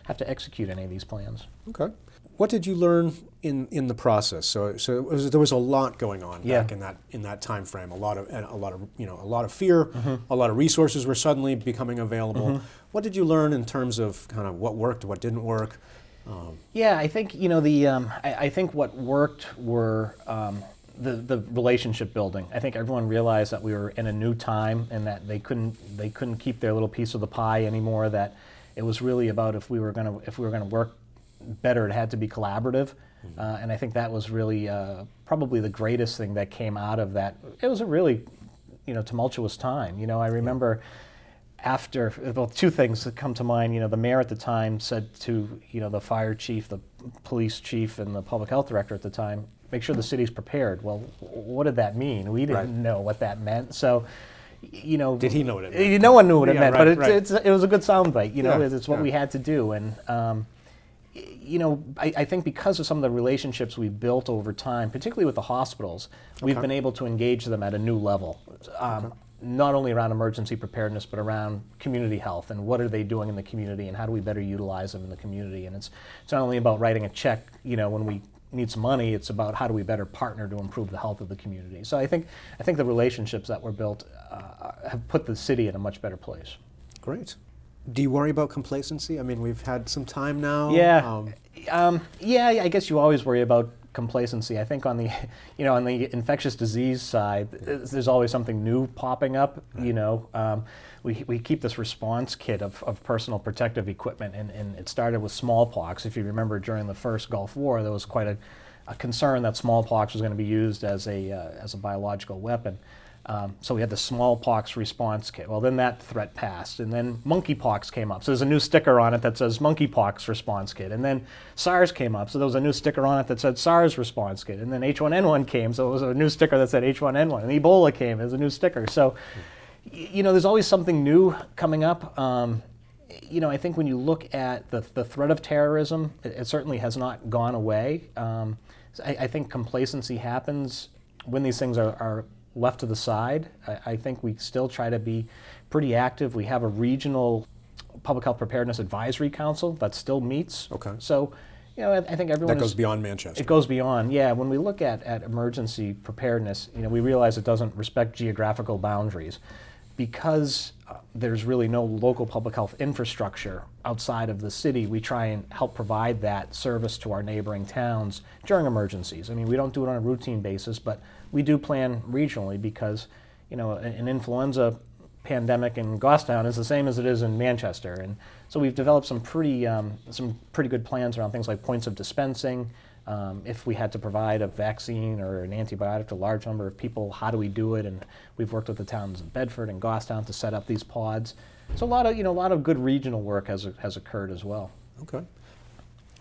Speaker 2: have to execute any of these plans.
Speaker 1: Okay. What did you learn in, in the process? So, so it was, there was a lot going on
Speaker 2: Yeah.
Speaker 1: back in that in that time frame. A lot of a lot of you know a lot of fear.
Speaker 2: Mm-hmm.
Speaker 1: A lot of resources were suddenly becoming available. What did you learn in terms of kind of what worked, what didn't work? Um,
Speaker 2: Yeah, I think you know the. Um, I, I think what worked were um, the the relationship building. I think everyone realized that we were in a new time and that they couldn't they couldn't keep their little piece of the pie anymore. That it was really about if we were gonna if we were gonna work better, it had to be collaborative. Uh, and I think that was really uh, probably the greatest thing that came out of that. It was a really you know tumultuous time. You know, I remember after well two things that come to mind you know the mayor at the time said to you know the fire chief the police chief and the public health director at the time make sure the city's prepared well what did that mean we didn't
Speaker 1: Right.
Speaker 2: know what that meant so you know
Speaker 1: Did he know what it meant?
Speaker 2: No one knew what it
Speaker 1: Yeah,
Speaker 2: meant
Speaker 1: right,
Speaker 2: but it's,
Speaker 1: right.
Speaker 2: it's, it was a good soundbite you know
Speaker 1: Yeah,
Speaker 2: it's, what
Speaker 1: yeah.
Speaker 2: we had to do and um, you know, I, I think because of some of the relationships we've built over time, particularly with the hospitals, we've been able to engage them at a new level. Um, Not only around emergency preparedness, but around community health and what are they doing in the community and how do we better utilize them in the community. And it's, it's not only about writing a check, you know, when we need some money, it's about how do we better partner to improve the health of the community. So I think, I think the relationships that were built uh, have put the city in a much better place.
Speaker 1: great. Do you worry about complacency? I mean, we've had some time now.
Speaker 2: Yeah.
Speaker 1: Um,
Speaker 2: Um, yeah, I guess you always worry about complacency. I think on the, you know, on the infectious disease side, there's there's always something new popping up. You know, um, we, we keep this response kit of, of personal protective equipment, and, and it started with smallpox. If you remember, during the first Gulf War, there was quite a, a concern that smallpox was going to be used as a uh, as a biological weapon. Um, so we had the smallpox response kit. Well, then that threat passed, and then monkeypox came up. So there's a new sticker on it that says monkeypox response kit, and then SARS came up. So there was a new sticker on it that said SARS response kit, and then H1N1 came. So it was a new sticker that said H1N1, and Ebola came as a new sticker. So, y- you know, there's always something new coming up. Um, you know, I think when you look at the, the threat of terrorism, it, it certainly has not gone away. Um, I, I think complacency happens when these things are, are left to the side. I, I think we still try to be pretty active. We have a regional public health preparedness advisory council that still meets.
Speaker 1: Okay.
Speaker 2: So, you know, I, I think everyone
Speaker 1: that
Speaker 2: is-
Speaker 1: goes beyond Manchester.
Speaker 2: it goes beyond, yeah. When we look at, at emergency preparedness, you know, we realize it doesn't respect geographical boundaries because uh, there's really no local public health infrastructure outside of the city. We try and help provide that service to our neighboring towns during emergencies. I mean, we don't do it on a routine basis, but we do plan regionally because, you know, an influenza pandemic in Goffstown is the same as it is in Manchester, and so we've developed some pretty um, some pretty good plans around things like points of dispensing. Um, if we had to provide a vaccine or an antibiotic to a large number of people, how do we do it? And we've worked with the towns of Bedford and Goffstown to set up these pods. So a lot of you know a lot of good regional work has has occurred as well.
Speaker 1: Okay.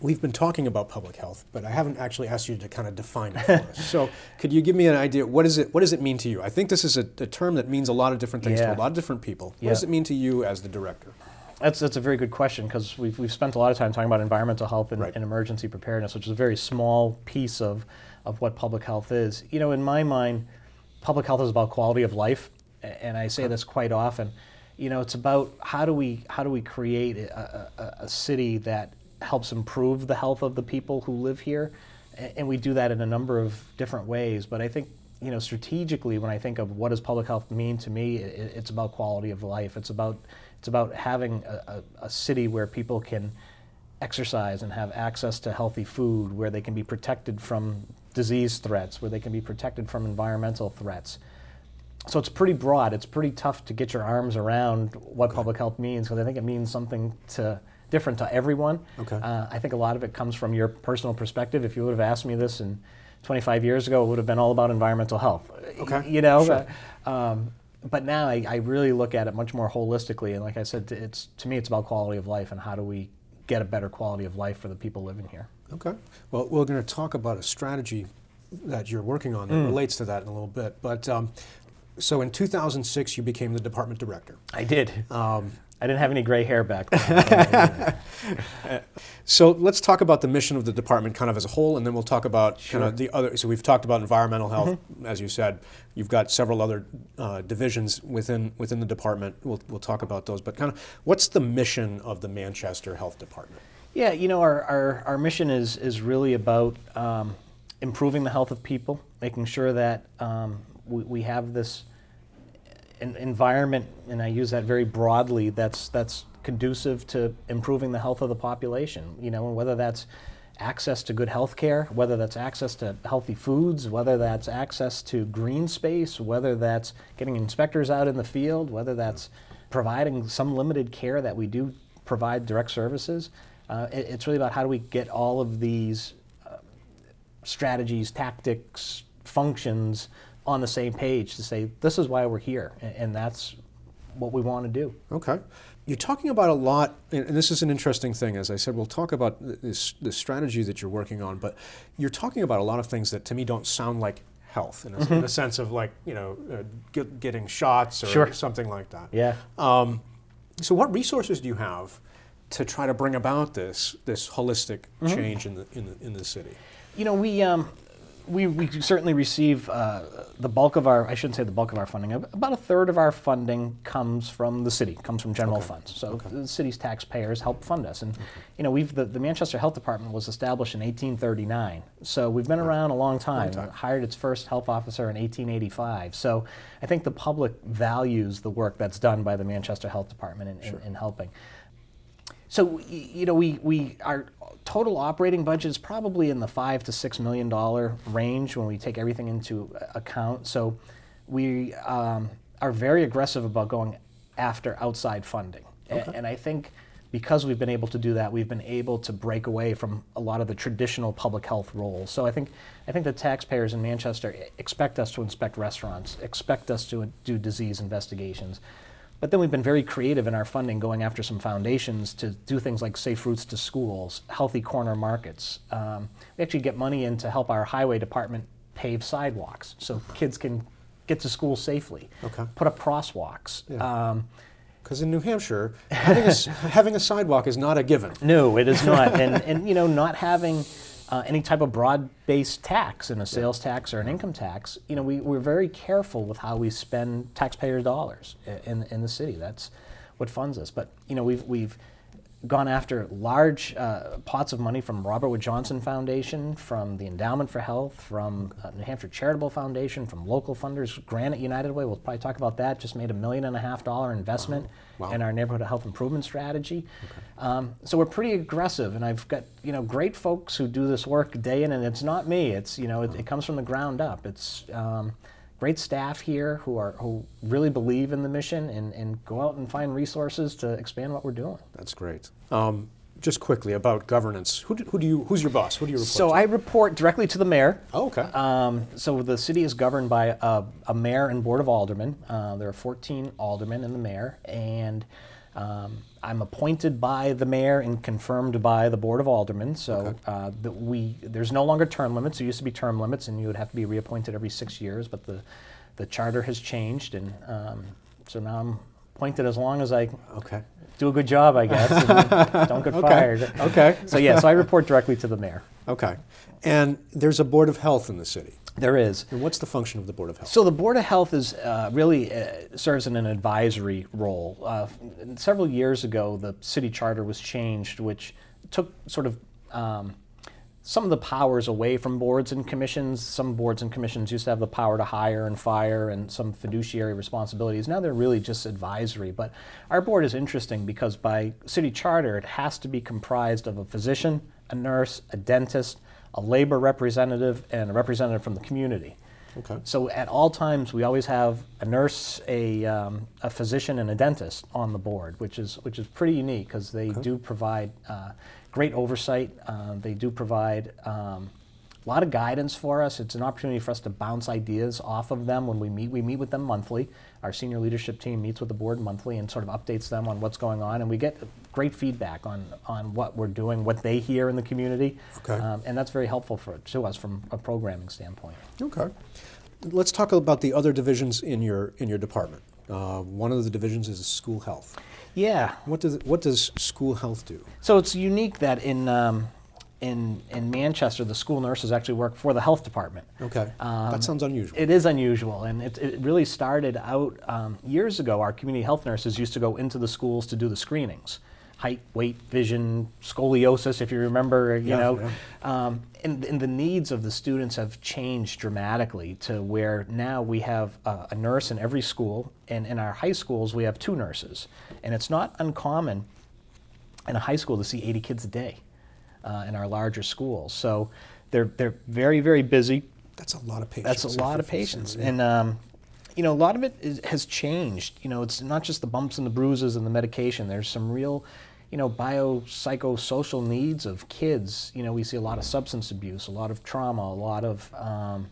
Speaker 1: We've been talking about public health, but I haven't actually asked you to kind of define it for us. So, could you give me an idea? What is it? What does it mean to you? I think this is a, a term that means a lot of different things to a lot of different people. What
Speaker 2: Yeah.
Speaker 1: does it mean to you as the director?
Speaker 2: That's, that's a very good question because we've, we've spent a lot of time talking about environmental health and,
Speaker 1: Right.
Speaker 2: and emergency preparedness, which is a very small piece of, of what public health is. You know, in my mind, public health is about quality of life, and I say this quite often. You know, it's about how do we how do we create a, a, a city that helps improve the health of the people who live here, and we do that in a number of different ways. But I think you know strategically, when I think of what does public health mean to me, it's about quality of life. It's about it's about having a, a, a city where people can exercise and have access to healthy food, where they can be protected from disease threats, where they can be protected from environmental threats. So it's pretty broad. It's pretty tough to get your arms around what public health means because I think it means something to different to everyone.
Speaker 1: Okay.
Speaker 2: Uh, I think a lot of it comes from your personal perspective. If you would have asked me this in 25 years ago, it would have been all about environmental health.
Speaker 1: Okay.
Speaker 2: You know.
Speaker 1: Sure.
Speaker 2: uh, um, but now I, I really look at it much more holistically, and like I said, it's to me it's about quality of life and how do we get a better quality of life for the people living here.
Speaker 1: Okay. Well, we're going to talk about a strategy that you're working on that
Speaker 2: Mm.
Speaker 1: relates to that in a little bit. But um, so in 2006, you became the department director.
Speaker 2: I did.
Speaker 1: Um,
Speaker 2: I didn't have any gray hair back then.
Speaker 1: so let's talk about the mission of the department kind of as a whole, and then we'll talk about kind
Speaker 2: Sure. Mm-hmm.
Speaker 1: of the other. So we've talked about environmental health, as you said. You've got several other uh, divisions within within the department. We'll we'll talk about those. But kind of, what's the mission of the Manchester Health Department?
Speaker 2: Yeah, you know, our, our, our mission is, is really about um, improving the health of people, making sure that um, we, we have this en- environment, and I use that very broadly, that's, that's conducive to improving the health of the population. You know, and whether that's access to good health care, whether that's access to healthy foods, whether that's access to green space, whether that's getting inspectors out in the field, whether that's providing some limited care that we do provide direct services. Uh, it- it's really about how do we get all of these uh, strategies, tactics, functions on the same page to say this is why we're here, and, and that's what we want to do.
Speaker 1: Okay. You're talking about a lot, and this is an interesting thing. As I said, we'll talk about this, this strategy that you're working on, but you're talking about a lot of things that to me don't sound like health in a, in a sense of like, you know, uh, get, getting shots or
Speaker 2: Sure.
Speaker 1: something like that.
Speaker 2: Yeah.
Speaker 1: Um, so, what resources do you have to try to bring about this this holistic change in the in the in the city?
Speaker 2: You know, we um, we, we certainly receive uh, the bulk of our, I shouldn't say the bulk of our funding, about a third of our funding comes from the city, comes from general funds. So the city's taxpayers help fund us. And, you know, we've, the, the Manchester Health Department was established in 1839. So we've been around a long time.
Speaker 1: time.
Speaker 2: Hired its first health officer in 1885. So I think the public values the work that's done by the Manchester Health Department in, in, in helping. So you know, we, we our total operating budget is probably in the five to six million dollar range when we take everything into account. So we um, are very aggressive about going after outside funding, A- and I think because we've been able to do that, we've been able to break away from a lot of the traditional public health roles. So I think I think the taxpayers in Manchester expect us to inspect restaurants, expect us to do disease investigations. But then we've been very creative in our funding, going after some foundations to do things like safe routes to schools, healthy corner markets. Um, we actually get money in to help our highway department pave sidewalks so kids can get to school safely.
Speaker 1: Okay.
Speaker 2: Put up crosswalks.
Speaker 1: Yeah.
Speaker 2: Um,
Speaker 1: Because in New Hampshire, having a, having a sidewalk is not a given.
Speaker 2: No, it is not. and, and, you know, not having uh, any type of broad-based tax, in a sales tax or an income tax, you know, we, we're very careful with how we spend taxpayers' dollars in, in the city. That's what funds us. But, you know, we've, we've gone after large uh, pots of money from Robert Wood Johnson Foundation, from the Endowment for Health, from uh, New Hampshire Charitable Foundation, from local funders, Granite United Way, we'll probably talk about that, just made a million and a half dollar investment
Speaker 1: Wow.
Speaker 2: in our neighborhood health improvement strategy. Um, so we're pretty aggressive, and I've got you know great folks who do this work day in, and it's not me. It's you know it, it comes from the ground up. It's um, great staff here who are who really believe in the mission and, and go out and find resources to expand what we're doing.
Speaker 1: That's great. Um, just quickly about governance. Who do, who do you? Who's your boss? Who do you report
Speaker 2: So
Speaker 1: to?
Speaker 2: I report directly to the mayor.
Speaker 1: Oh, okay.
Speaker 2: Um, so the city is governed by a, a mayor and board of aldermen. Uh, there are 14 aldermen and the mayor, and um, I'm appointed by the mayor and confirmed by the board of aldermen. So uh, that we there's no longer term limits. There used to be term limits, and you would have to be reappointed every six years. But the the charter has changed, and um, so now I'm appointed as long as I
Speaker 1: okay.
Speaker 2: do a good job, I guess. and don't get fired.
Speaker 1: Okay.
Speaker 2: So yeah, so I report directly to the mayor.
Speaker 1: Okay. And there's a board of health in the city.
Speaker 2: There is.
Speaker 1: And what's the function of the board of health?
Speaker 2: So the Board of Health is uh, really uh, serves in an advisory role. Uh, several years ago, the city charter was changed, which took sort of um, some of the powers away from boards and commissions. Some boards and commissions used to have the power to hire and fire and some fiduciary responsibilities. Now they're really just advisory. But our board is interesting because by city charter, it has to be comprised of a physician, a nurse, a dentist, a labor representative, and a representative from the community.
Speaker 1: Okay.
Speaker 2: So at all times, we always have a nurse, a, um, a physician, and a dentist on the board, which is which is pretty unique because they do provide uh, great oversight. Uh, they do provide um, a lot of guidance for us. It's an opportunity for us to bounce ideas off of them when we meet. We meet with them monthly. Our senior leadership team meets with the board monthly and sort of updates them on what's going on, and we get great feedback on on what we're doing, what they hear in the community,
Speaker 1: Okay.
Speaker 2: um, and that's very helpful for to us from a programming standpoint.
Speaker 1: Okay. Let's talk about the other divisions in your in your department. Uh, one of the divisions is school health.
Speaker 2: Yeah,
Speaker 1: What does what does school health do?
Speaker 2: So it's unique that in um, in in Manchester, the school nurses actually work for the health department.
Speaker 1: Okay,
Speaker 2: Um,
Speaker 1: that sounds unusual.
Speaker 2: It is unusual, and it, it really started out um, years ago. Our community health nurses used to go into the schools to do the screenings, height, weight, vision, scoliosis, if you remember. You
Speaker 1: Yeah,
Speaker 2: know, Um, and, and the needs of the students have changed dramatically to where now we have a, a nurse in every school, and in our high schools we have two nurses, and it's not uncommon in a high school to see 80 kids a day uh, in our larger schools. So they're they're very very busy.
Speaker 1: That's a lot of patients.
Speaker 2: That's a lot of patients.
Speaker 1: facing-
Speaker 2: and um, you know a lot of it is, has changed. You know, it's not just the bumps and the bruises and the medication. There's some real, you know, biopsychosocial needs of kids. You know, we see a lot of substance abuse, a lot of trauma, a lot of um,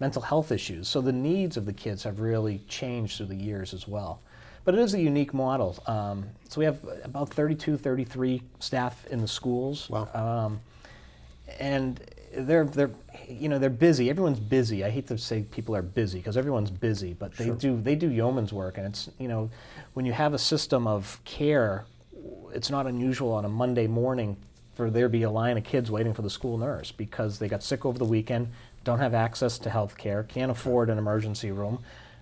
Speaker 2: mental health issues. So the needs of the kids have really changed through the years as well. But it is a unique model. Um, so we have about 32, 33 staff in the schools.
Speaker 1: Wow.
Speaker 2: Um, and they're they're you know they're busy. Everyone's busy. I hate to say people are busy because everyone's busy, but they do they do yeoman's work, and it's you know when you have a system of care, it's not unusual on a Monday morning for there to be a line of kids waiting for the school nurse because they got sick over the weekend, don't have access to health care, can't afford an emergency room.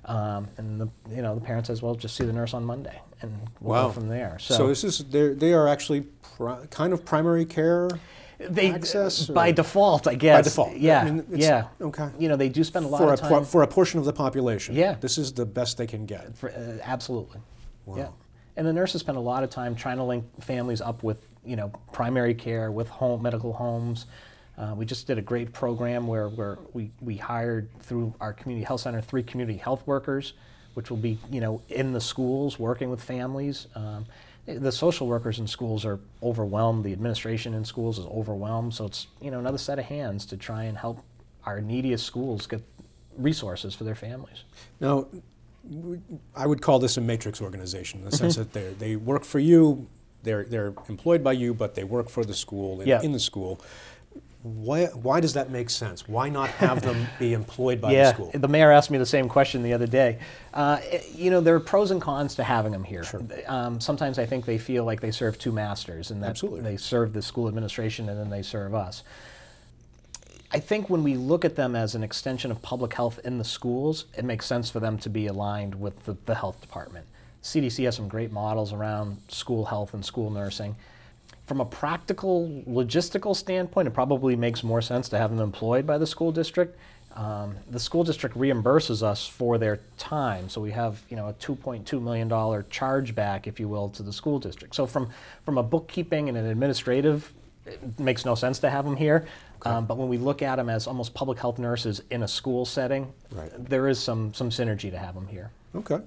Speaker 2: Um, and the you know the parent says, "Well, just see the nurse on Monday, and we'll
Speaker 1: Wow.
Speaker 2: go from there."
Speaker 1: So, this is they they are actually pri- kind of primary care.
Speaker 2: they
Speaker 1: access
Speaker 2: by
Speaker 1: or-
Speaker 2: default, I guess.
Speaker 1: By default.
Speaker 2: yeah,
Speaker 1: I mean, it's-
Speaker 2: yeah.
Speaker 1: okay.
Speaker 2: You know, they do spend a lot
Speaker 1: for a
Speaker 2: of time.
Speaker 1: por- for a portion of the population.
Speaker 2: Yeah.
Speaker 1: This is the best they can get.
Speaker 2: for, uh, absolutely.
Speaker 1: Wow.
Speaker 2: Yeah. And the nurses spend a lot of time trying to link families up with, you know, primary care, with home medical homes. Uh, we just did a great program where, where we, we hired through our community health center three community health workers, which will be, you know, in the schools working with families. Um, the social workers in schools are overwhelmed. The administration in schools is overwhelmed. So it's, you know, another set of hands to try and help our neediest schools get resources for their families.
Speaker 1: Now, I would call this a matrix organization in the sense
Speaker 2: Mm-hmm.
Speaker 1: that they they work for you, they're they're employed by you, but they work for the school and
Speaker 2: Yeah.
Speaker 1: in the school. Why why does that make sense? Why not have them be employed by
Speaker 2: yeah,
Speaker 1: the school?
Speaker 2: the mayor asked me the same question the other day. Uh, you know, there are pros and cons to having them here. Um, sometimes I think they feel like they serve two masters, and that
Speaker 1: Absolutely.
Speaker 2: they serve the school administration and then they serve us. I think when we look at them as an extension of public health in the schools, it makes sense for them to be aligned with the, the health department. CDC has some great models around school health and school nursing. From a practical, logistical standpoint, it probably makes more sense to have them employed by the school district. Um, the school district reimburses us for their time, so we have you know a 2.2 million dollar chargeback, if you will, to the school district. So from from a bookkeeping and an administrative, it makes no sense to have them here. Um, but when we look at them as almost public health nurses in a school setting,
Speaker 1: Right.
Speaker 2: there is some some synergy to have them here.
Speaker 1: Okay.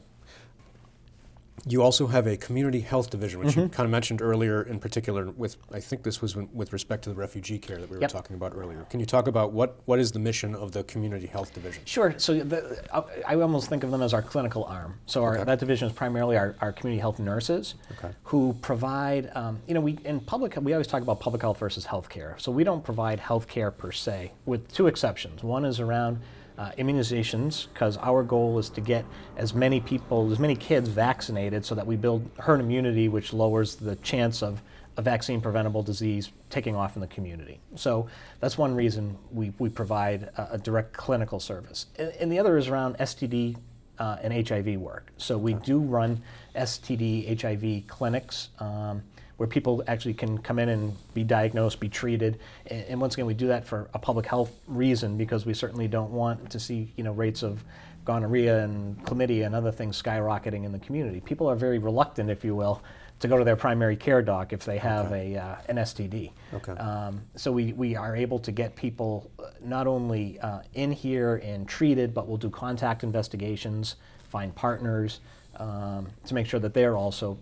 Speaker 1: You also have a community health division, which
Speaker 2: Mm-hmm.
Speaker 1: you kind of mentioned earlier, in particular with I think this was when, with respect to the refugee care that we were
Speaker 2: Yep.
Speaker 1: talking about earlier. Can you talk about what, what is the mission of the community health division?
Speaker 2: Sure. So the, I I almost think of them as our clinical arm. So our,
Speaker 1: Okay.
Speaker 2: that division is primarily our, our community health nurses
Speaker 1: Okay.
Speaker 2: who provide, um, you know, we in public, we always talk about public health versus healthcare. So we don't provide healthcare per se, with two exceptions. One is around uh, immunizations, because our goal is to get as many people, as many kids vaccinated so that we build herd immunity, which lowers the chance of a vaccine preventable disease taking off in the community. So that's one reason we, we provide a, a direct clinical service. And, and the other is around STD uh, and HIV work. So we do run STD, HIV clinics um, where people actually can come in and be diagnosed, be treated. And, and once again, we do that for a public health reason because we certainly don't want to see you know rates of gonorrhea and chlamydia and other things skyrocketing in the community. People are very reluctant, if you will, to go to their primary care doc if they have a, uh, an STD.
Speaker 1: Okay.
Speaker 2: Um, so we, we are able to get people uh, not only uh, in here and treated, but we'll do contact investigations, find partners um, to make sure that they're also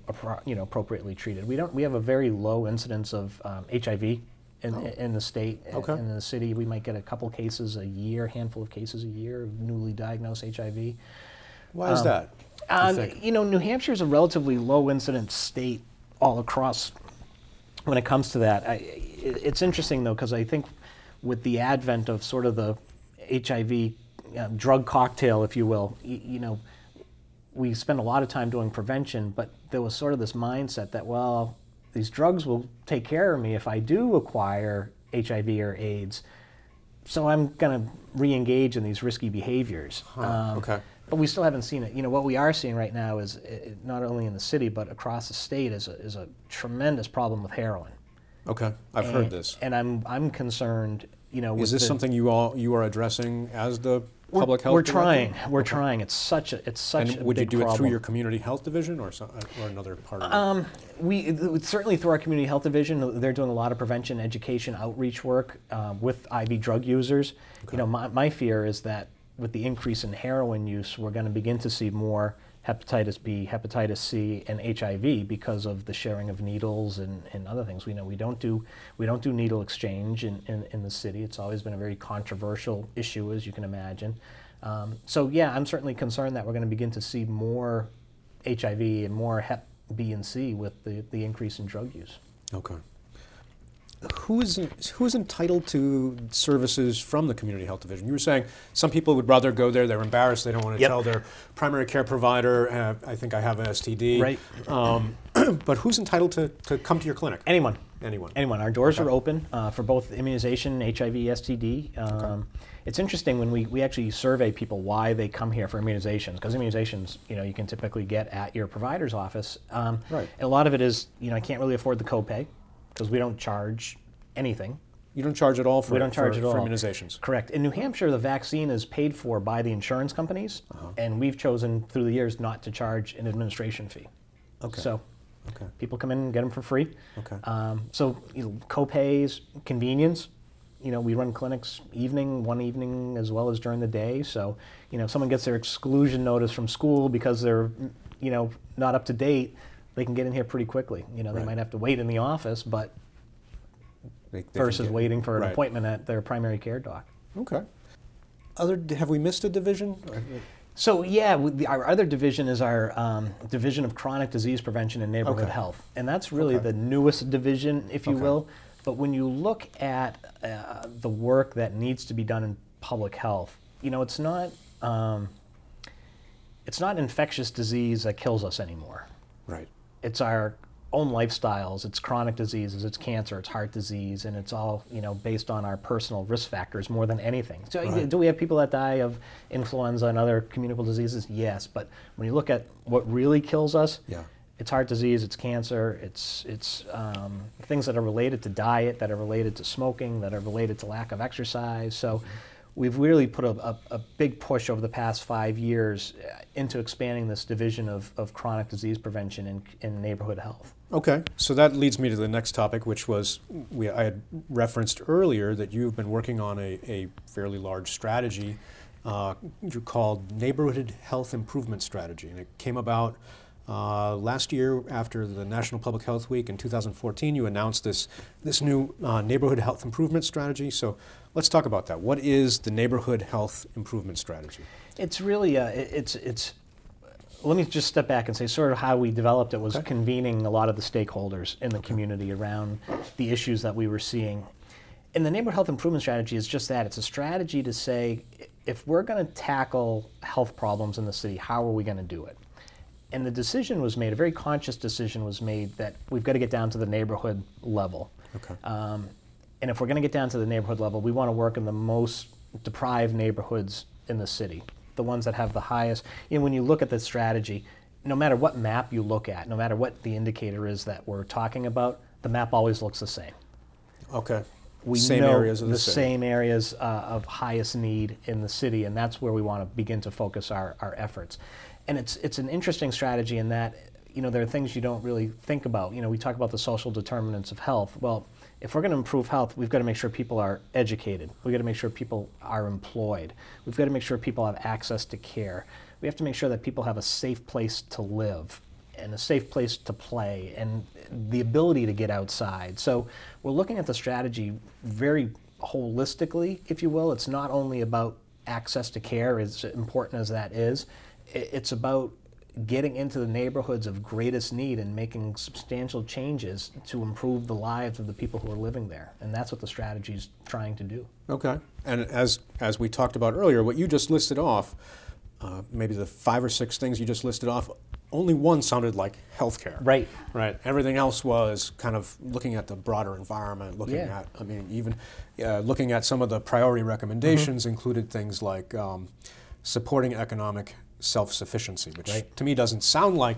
Speaker 2: you know appropriately treated. We don't we have a very low incidence of um, HIV in, in the state
Speaker 1: Oh. Okay.
Speaker 2: in the city. We might get a couple cases a year, handful of cases a year of newly diagnosed HIV.
Speaker 1: Why is that? you
Speaker 2: Um, you know, New Hampshire is a relatively low incidence state all across when it comes to that. I, it, it's interesting though, because I think with the advent of sort of the HIV um, drug cocktail, if you will, y- you know, we spend a lot of time doing prevention, but there was sort of this mindset that, well, these drugs will take care of me if I do acquire HIV or AIDS. So I'm going to re-engage in these risky behaviors. Um,
Speaker 1: okay.
Speaker 2: But we still haven't seen it. You know, what we are seeing right now is uh, not only in the city but across the state is a, is a tremendous problem with heroin.
Speaker 1: Okay, I've heard this.
Speaker 2: and I'm I'm concerned. You know,
Speaker 1: Is this
Speaker 2: the-
Speaker 1: something you all you are addressing as the
Speaker 2: we're,
Speaker 1: public health?
Speaker 2: We're trying. We're trying. It's such a it's such
Speaker 1: And
Speaker 2: a
Speaker 1: would you do it through your community health division or some, or another part of it?
Speaker 2: Um, we it- certainly through our community health division, they're doing a lot of prevention, education, outreach work uh, with IV drug users. You know, my, my fear is that with the increase in heroin use, we're going to begin to see more hepatitis B, hepatitis C, and HIV because of the sharing of needles and, and other things. We know we don't do we don't do needle exchange in, in, in the city. It's always been a very controversial issue, as you can imagine. Um, so yeah, I'm certainly concerned that we're going to begin to see more HIV and more Hep B and C with the, the increase in drug use.
Speaker 1: Okay. Who is who is entitled to services from the community health division? You were saying some people would rather go there; they're embarrassed, they don't want to
Speaker 2: Yep.
Speaker 1: tell their primary care provider, uh, "I think I have an STD."
Speaker 2: Right.
Speaker 1: Um, but who's entitled to, to come to your clinic?
Speaker 2: Anyone.
Speaker 1: Anyone.
Speaker 2: Anyone. Our doors
Speaker 1: Okay.
Speaker 2: are open uh, for both immunization, HIV, STD. Um, It's interesting when we, we actually survey people why they come here for immunizations, because immunizations, you know, you can typically get at your provider's office. Um,
Speaker 1: Right.
Speaker 2: And a lot of it is, you know, I can't really afford the copay because we don't charge anything.
Speaker 1: You don't charge at all for
Speaker 2: We don't charge
Speaker 1: for,
Speaker 2: at
Speaker 1: for
Speaker 2: all.
Speaker 1: immunizations.
Speaker 2: Correct. In New Hampshire, the vaccine is paid for by the insurance companies,
Speaker 1: Uh-huh.
Speaker 2: and we've chosen through the years not to charge an administration fee.
Speaker 1: Okay.
Speaker 2: So
Speaker 1: Okay.
Speaker 2: people come in and get them for free.
Speaker 1: Okay.
Speaker 2: Um, so you know, copays, convenience. You know, we run clinics evening, one evening as well as during the day. So you know, if someone gets their exclusion notice from school because they're you know not up to date, they can get in here pretty quickly. You know, they
Speaker 1: Right.
Speaker 2: might have to wait in the office, but
Speaker 1: They- they can
Speaker 2: versus
Speaker 1: get-
Speaker 2: waiting for an
Speaker 1: right.
Speaker 2: appointment at their primary care doc.
Speaker 1: Okay. Other have we missed a division?
Speaker 2: So yeah, with the, our other division is our um, division of chronic disease prevention and neighborhood
Speaker 1: Okay.
Speaker 2: health, and that's really
Speaker 1: Okay.
Speaker 2: the newest division, if you
Speaker 1: Okay.
Speaker 2: will. But when you look at uh, the work that needs to be done in public health, you know, it's not um, it's not infectious disease that kills us anymore.
Speaker 1: Right.
Speaker 2: It's our own lifestyles, it's chronic diseases, it's cancer, it's heart disease, and it's all you know based on our personal risk factors more than anything. So,
Speaker 1: Right.
Speaker 2: do we have people that die of influenza and other communicable diseases? Yes, but when you look at what really kills us,
Speaker 1: Yeah.
Speaker 2: it's heart disease, it's cancer, it's it's um, things that are related to diet, that are related to smoking, that are related to lack of exercise. So. We've really put a, a, a big push over the past five years uh, into expanding this division of, of chronic disease prevention in, in neighborhood health.
Speaker 1: Okay, so that leads me to the next topic, which was we, I had referenced earlier that you've been working on a, a fairly large strategy uh, called Neighborhood Health Improvement Strategy, and it came about uh, last year after the National Public Health Week in 2014. You announced this this new uh, Neighborhood Health Improvement Strategy. So let's talk about that. What is the Neighborhood Health Improvement Strategy?
Speaker 2: It's really uh, it- it's it's. Let me just step back and say sort of how we developed it was
Speaker 1: Okay.
Speaker 2: convening a lot of the stakeholders in the community around the issues that we were seeing. And the neighborhood health improvement strategy is just that. It's a strategy to say if we're going to tackle health problems in the city, how are we going to do it? And the decision was made, a very conscious decision was made that we've got to get down to the neighborhood level.
Speaker 1: Okay.
Speaker 2: Um, and if we're going to get down to the neighborhood level, we want to work in the most deprived neighborhoods in the city, the ones that have the highest. Know, when you look at the strategy, no matter what map you look at, no matter what the indicator is that we're talking about, the map always looks the same.
Speaker 1: Okay.
Speaker 2: We
Speaker 1: Same
Speaker 2: know
Speaker 1: areas of the, city.
Speaker 2: same areas uh, of highest need in the city, and that's where we want to begin to focus our, our efforts. And it's it's an interesting strategy in that you know, there are things you don't really think about. You know, we talk about the social determinants of health. Well, if we're going to improve health, we've got to make sure people are educated. We've got to make sure people are employed. We've got to make sure people have access to care. We have to make sure that people have a safe place to live and a safe place to play and the ability to get outside. So we're looking at the strategy very holistically, if you will. It's not only about access to care, as important as that is, it's about getting into the neighborhoods of greatest need and making substantial changes to improve the lives of the people who are living there. And that's what the strategy is trying to do.
Speaker 1: Okay. And as, as we talked about earlier, what you just listed off, uh, maybe the five or six things you just listed off, only one sounded like healthcare.
Speaker 2: Right.
Speaker 1: Right. Everything else was kind of looking at the broader environment, looking
Speaker 2: Yeah.
Speaker 1: at, I mean, even uh, looking at some of the priority recommendations
Speaker 2: Mm-hmm.
Speaker 1: included things like um, supporting economic self sufficiency, which
Speaker 2: Right.
Speaker 1: to me doesn't sound like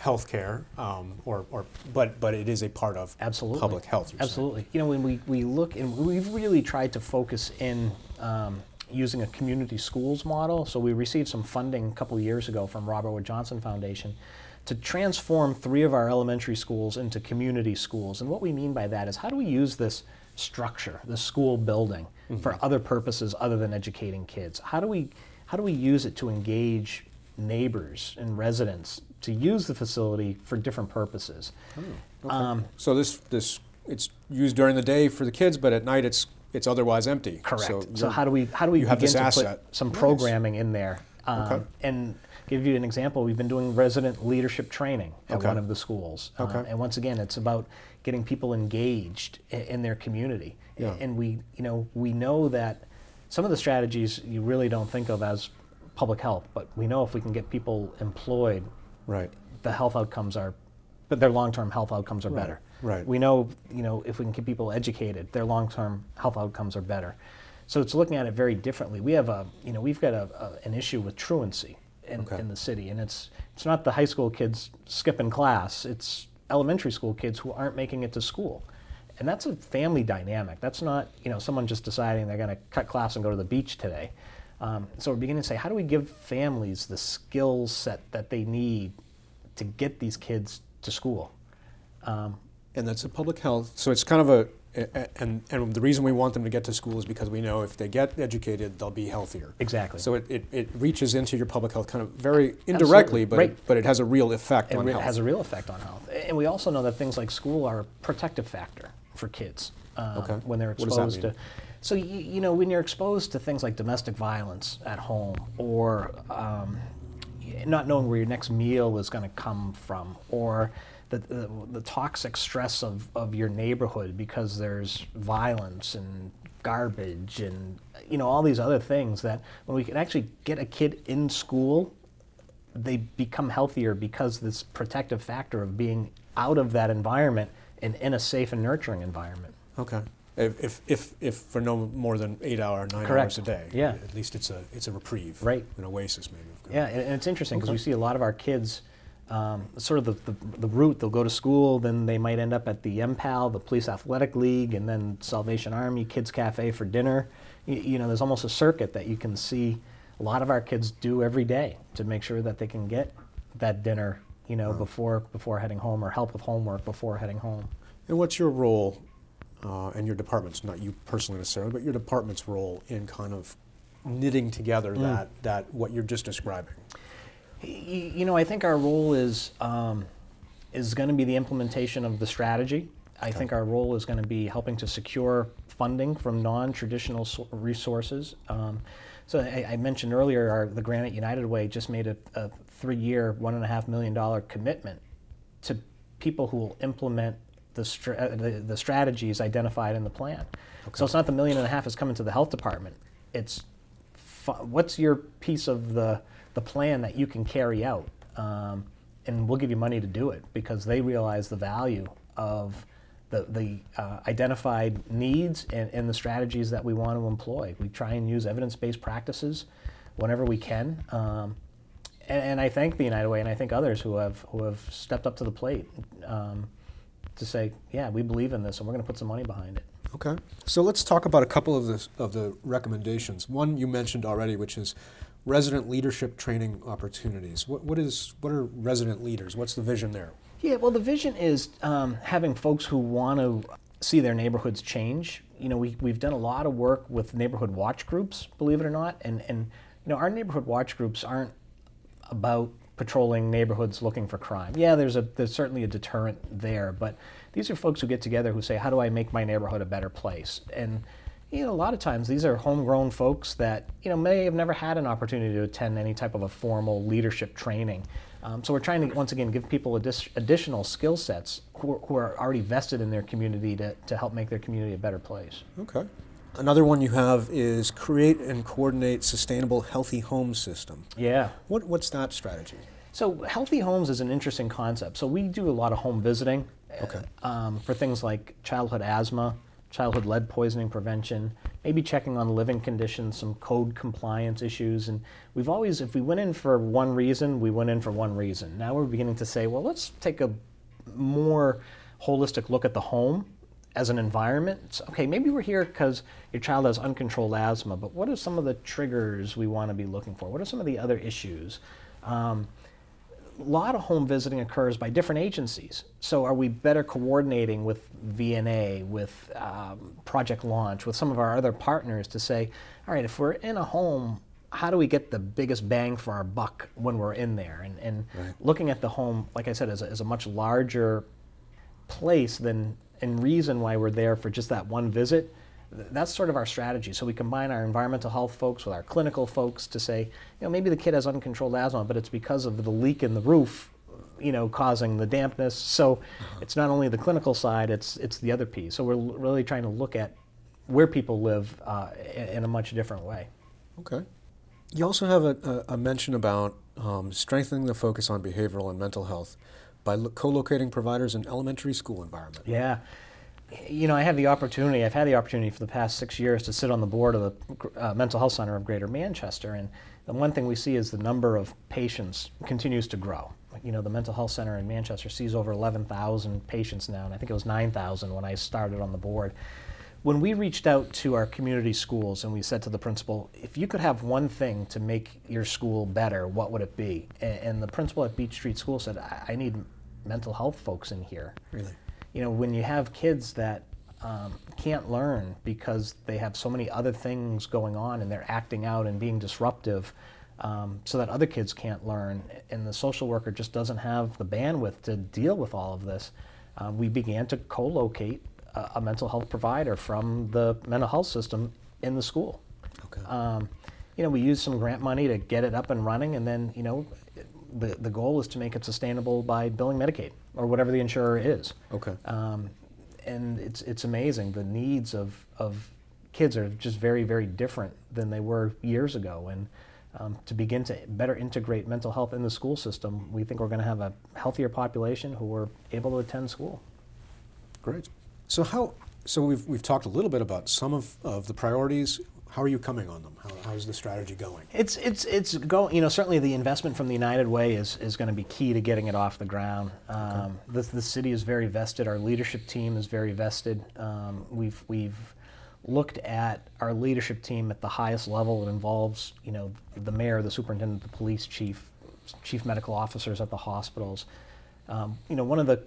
Speaker 1: healthcare, um, or, or, but, but it is a part of
Speaker 2: Absolutely.
Speaker 1: public health. you're saying.
Speaker 2: Absolutely. You know, when we, we look, and we've really tried to focus in um, using a community schools model. So we received some funding a couple of years ago from Robert Wood Johnson Foundation to transform three of our elementary schools into community schools. And what we mean by that is how do we use this structure, the school building, for other purposes other than educating kids? How do we how do we use it to engage neighbors and residents to use the facility for different purposes? Um,
Speaker 1: So this, this, it's used during the day for the kids, but at night it's, it's otherwise empty.
Speaker 2: Correct.
Speaker 1: So,
Speaker 2: So, how do we how do we
Speaker 1: you have
Speaker 2: begin
Speaker 1: this
Speaker 2: to
Speaker 1: asset.
Speaker 2: put some
Speaker 1: Nice.
Speaker 2: programming in there? Um,
Speaker 1: Okay.
Speaker 2: And give you an example, we've been doing resident leadership training at
Speaker 1: Okay.
Speaker 2: one of the schools. Um,
Speaker 1: Okay.
Speaker 2: and once again, it's about getting people engaged in, in their community.
Speaker 1: Yeah.
Speaker 2: And we, you know, we know that some of the strategies you really don't think of as public health, but we know if we can get people employed,
Speaker 1: Right.
Speaker 2: the health outcomes are, but their long-term health outcomes are
Speaker 1: Right,
Speaker 2: better.
Speaker 1: right.
Speaker 2: We know, you know, if we can keep people educated, their long-term health outcomes are better. So it's looking at it very differently. We have a, you know, we've got a, a, an issue with truancy in,
Speaker 1: Okay.
Speaker 2: in the city, and it's it's not the high school kids skipping class. It's elementary school kids who aren't making it to school. And that's a family dynamic. That's not, you know, someone just deciding they're going to cut class and go to the beach today. Um, so we're beginning to say, how do we give families the skill set that they need to get these kids to school? Um,
Speaker 1: And that's a public health. So it's kind of a, and, and the reason we want them to get to school is because we know if they get educated, they'll be healthier.
Speaker 2: Exactly.
Speaker 1: So it, it, it reaches into your public health kind of very indirectly, but,
Speaker 2: Right.
Speaker 1: it, but it has a real effect on health.
Speaker 2: It has a real effect on health. And we also know that things like school are a protective factor for kids um,
Speaker 1: Okay.
Speaker 2: when they're
Speaker 1: What does that
Speaker 2: exposed to. So you, you know when you're exposed to things like domestic violence at home, or um, not knowing where your next meal is going to come from, or the, the, the toxic stress of, of your neighborhood because there's violence and garbage and you know all these other things that when we can actually get a kid in school they become healthier because this protective factor of being out of that environment and in a safe and nurturing environment.
Speaker 1: Okay. If, if, if, if for no more than eight hour, nine
Speaker 2: Correct.
Speaker 1: hours a day.
Speaker 2: Yeah.
Speaker 1: At least it's a, it's a reprieve.
Speaker 2: Right.
Speaker 1: An oasis, maybe.
Speaker 2: Yeah, and, and it's interesting because
Speaker 1: Okay.
Speaker 2: we see a lot of our kids, um, sort of the, the, the route, they'll go to school, then they might end up at the MPAL, the Police Athletic League, and then Salvation Army Kids Cafe for dinner. You, you know, there's almost a circuit that you can see a lot of our kids do every day to make sure that they can get that dinner, you know, before, before heading home or help with homework before heading home.
Speaker 1: And what's your role uh, and your department's, not you personally necessarily, but your department's role in kind of knitting together
Speaker 2: Mm.
Speaker 1: that, that what you're just describing?
Speaker 2: Y- You know, I think our role is um, is going to be the implementation of the strategy. I think our role is going to be helping to secure funding from non-traditional so- resources. Um, so I, I mentioned earlier, our, the Granite United Way just made a, a three-year, one and a half million dollar commitment to people who will implement the, stra- uh, the, the strategies identified in the plan. So it's not the million and a half is coming to the health department. It's fu- what's your piece of the, the plan that you can carry out? Um, and we'll give you money to do it because they realize the value of the, the uh, identified needs and, and the strategies that we want to employ. We try and use evidence based practices whenever we can. Um, and, and I thank the United Way and I thank others who have, who have stepped up to the plate um, to say, yeah, we believe in this and we're going to put some money behind it.
Speaker 1: Okay. So let's talk about a couple of the, of the recommendations. One you mentioned already, which is resident leadership training opportunities. What, what is what are resident leaders? What's the vision there?
Speaker 2: Yeah, well, the vision is um, having folks who want to see their neighborhoods change. You know, we, we've done a lot of work with neighborhood watch groups, believe it or not, and, and you know, our neighborhood watch groups aren't about patrolling neighborhoods looking for crime. Yeah, there's a there's certainly a deterrent there, but these are folks who get together who say, how do I make my neighborhood a better place? And you know, a lot of times these are homegrown folks that you know may have never had an opportunity to attend any type of a formal leadership training. Um, so we're trying to once again give people addi- additional skill sets who are, who are already vested in their community to, to help make their community a better place.
Speaker 1: Okay. Another one you have is create and coordinate sustainable healthy home system.
Speaker 2: Yeah.
Speaker 1: What, what's that strategy?
Speaker 2: So healthy homes is an interesting concept. So we do a lot of home visiting
Speaker 1: Okay.
Speaker 2: um, for things like childhood asthma, childhood lead poisoning prevention, maybe checking on living conditions, some code compliance issues. And we've always, if we went in for one reason, we went in for one reason. Now we're beginning to say, well, let's take a more holistic look at the home as an environment. So, okay, maybe we're here because your child has uncontrolled asthma, but what are some of the triggers we want to be looking for? What are some of the other issues? Um, lot of home visiting occurs by different agencies. So, are we better coordinating with VNA, with um, Project Launch, with some of our other partners to say, all right, if we're in a home, how do we get the biggest bang for our buck when we're in there? And, and
Speaker 1: Right.
Speaker 2: looking at the home, like I said, as a, as a much larger place than and reason why we're there for just that one visit. Th- That's sort of our strategy. So we combine our environmental health folks with our clinical folks to say, you know, maybe the kid has uncontrolled asthma, but it's because of the leak in the roof, you know, causing the dampness. So it's not only the clinical side; it's it's the other piece. So we're l- really trying to look at where people live uh, in, in a much different way.
Speaker 1: Okay. You also have a, a, a mention about um, strengthening the focus on behavioral and mental health by lo- co-locating providers in elementary school environment.
Speaker 2: Yeah. You know, I have the opportunity, I've had the opportunity for the past six years to sit on the board of the uh, Mental Health Center of Greater Manchester. And the one thing we see is the number of patients continues to grow. You know, the Mental Health Center in Manchester sees over 11,000 patients now, and I think it was 9,000 when I started on the board. When we reached out to our community schools and we said to the principal, if you could have one thing to make your school better, what would it be? And, the principal at Beech Street School said, I need mental health folks in here
Speaker 1: Really?
Speaker 2: You know, when you have kids that um, can't learn because they have so many other things going on and they're acting out and being disruptive um, so that other kids can't learn, and the social worker just doesn't have the bandwidth to deal with all of this, uh, we began to co locate a, a mental health provider from the mental health system in the school.
Speaker 1: Okay.
Speaker 2: Um, you know, we used some grant money to get it up and running, and then, you know, the, the goal is to make it sustainable by billing Medicaid or whatever the insurer is.
Speaker 1: Okay.
Speaker 2: Um, and it's, it's amazing. The needs of, of kids are just very, very different than they were years ago. And um, to begin to better integrate mental health in the school system, we think we're going to have a healthier population who are able to attend school.
Speaker 1: Great. So how? So we've we've talked a little bit about some of, of the priorities. How are you coming on them? How, how's the strategy going?
Speaker 2: It's it's it's go. You know, certainly the investment from the United Way is, is going to be key to getting it off the ground. Um, the the city is very vested. Our leadership team is very vested. Um, we've we've looked at our leadership team at the highest level. It involves you know the mayor, the superintendent, the police chief, chief medical officers at the hospitals. Um, you know, one of the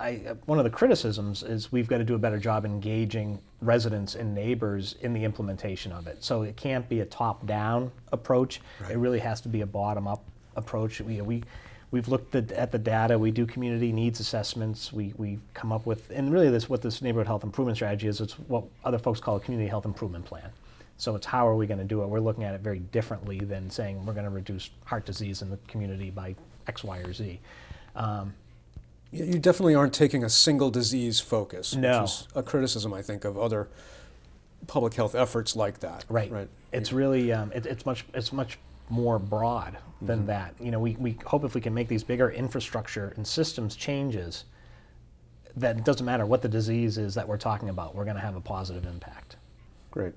Speaker 2: I, one of the criticisms is we've got to do a better job engaging residents and neighbors in the implementation of it. So it can't be a top-down approach.
Speaker 1: Right.
Speaker 2: It really has to be a bottom-up approach. We, we, we've looked at, at the data. We do community needs assessments. We, we come up with, and really this what this neighborhood health improvement strategy is. It's what other folks call a community health improvement plan. So it's how are we going to do it? We're looking at it very differently than saying we're going to reduce heart disease in the community by X, Y, or Z. Um,
Speaker 1: You you definitely aren't taking a single disease focus,
Speaker 2: No.
Speaker 1: which is a criticism I think of other public health efforts like that.
Speaker 2: Right.
Speaker 1: Right.
Speaker 2: It's really um, it, it's much it's much more broad than that. You know, we, we hope if we can make these bigger infrastructure and systems changes, that it doesn't matter what the disease is that we're talking about, we're going to have a positive impact.
Speaker 1: Great.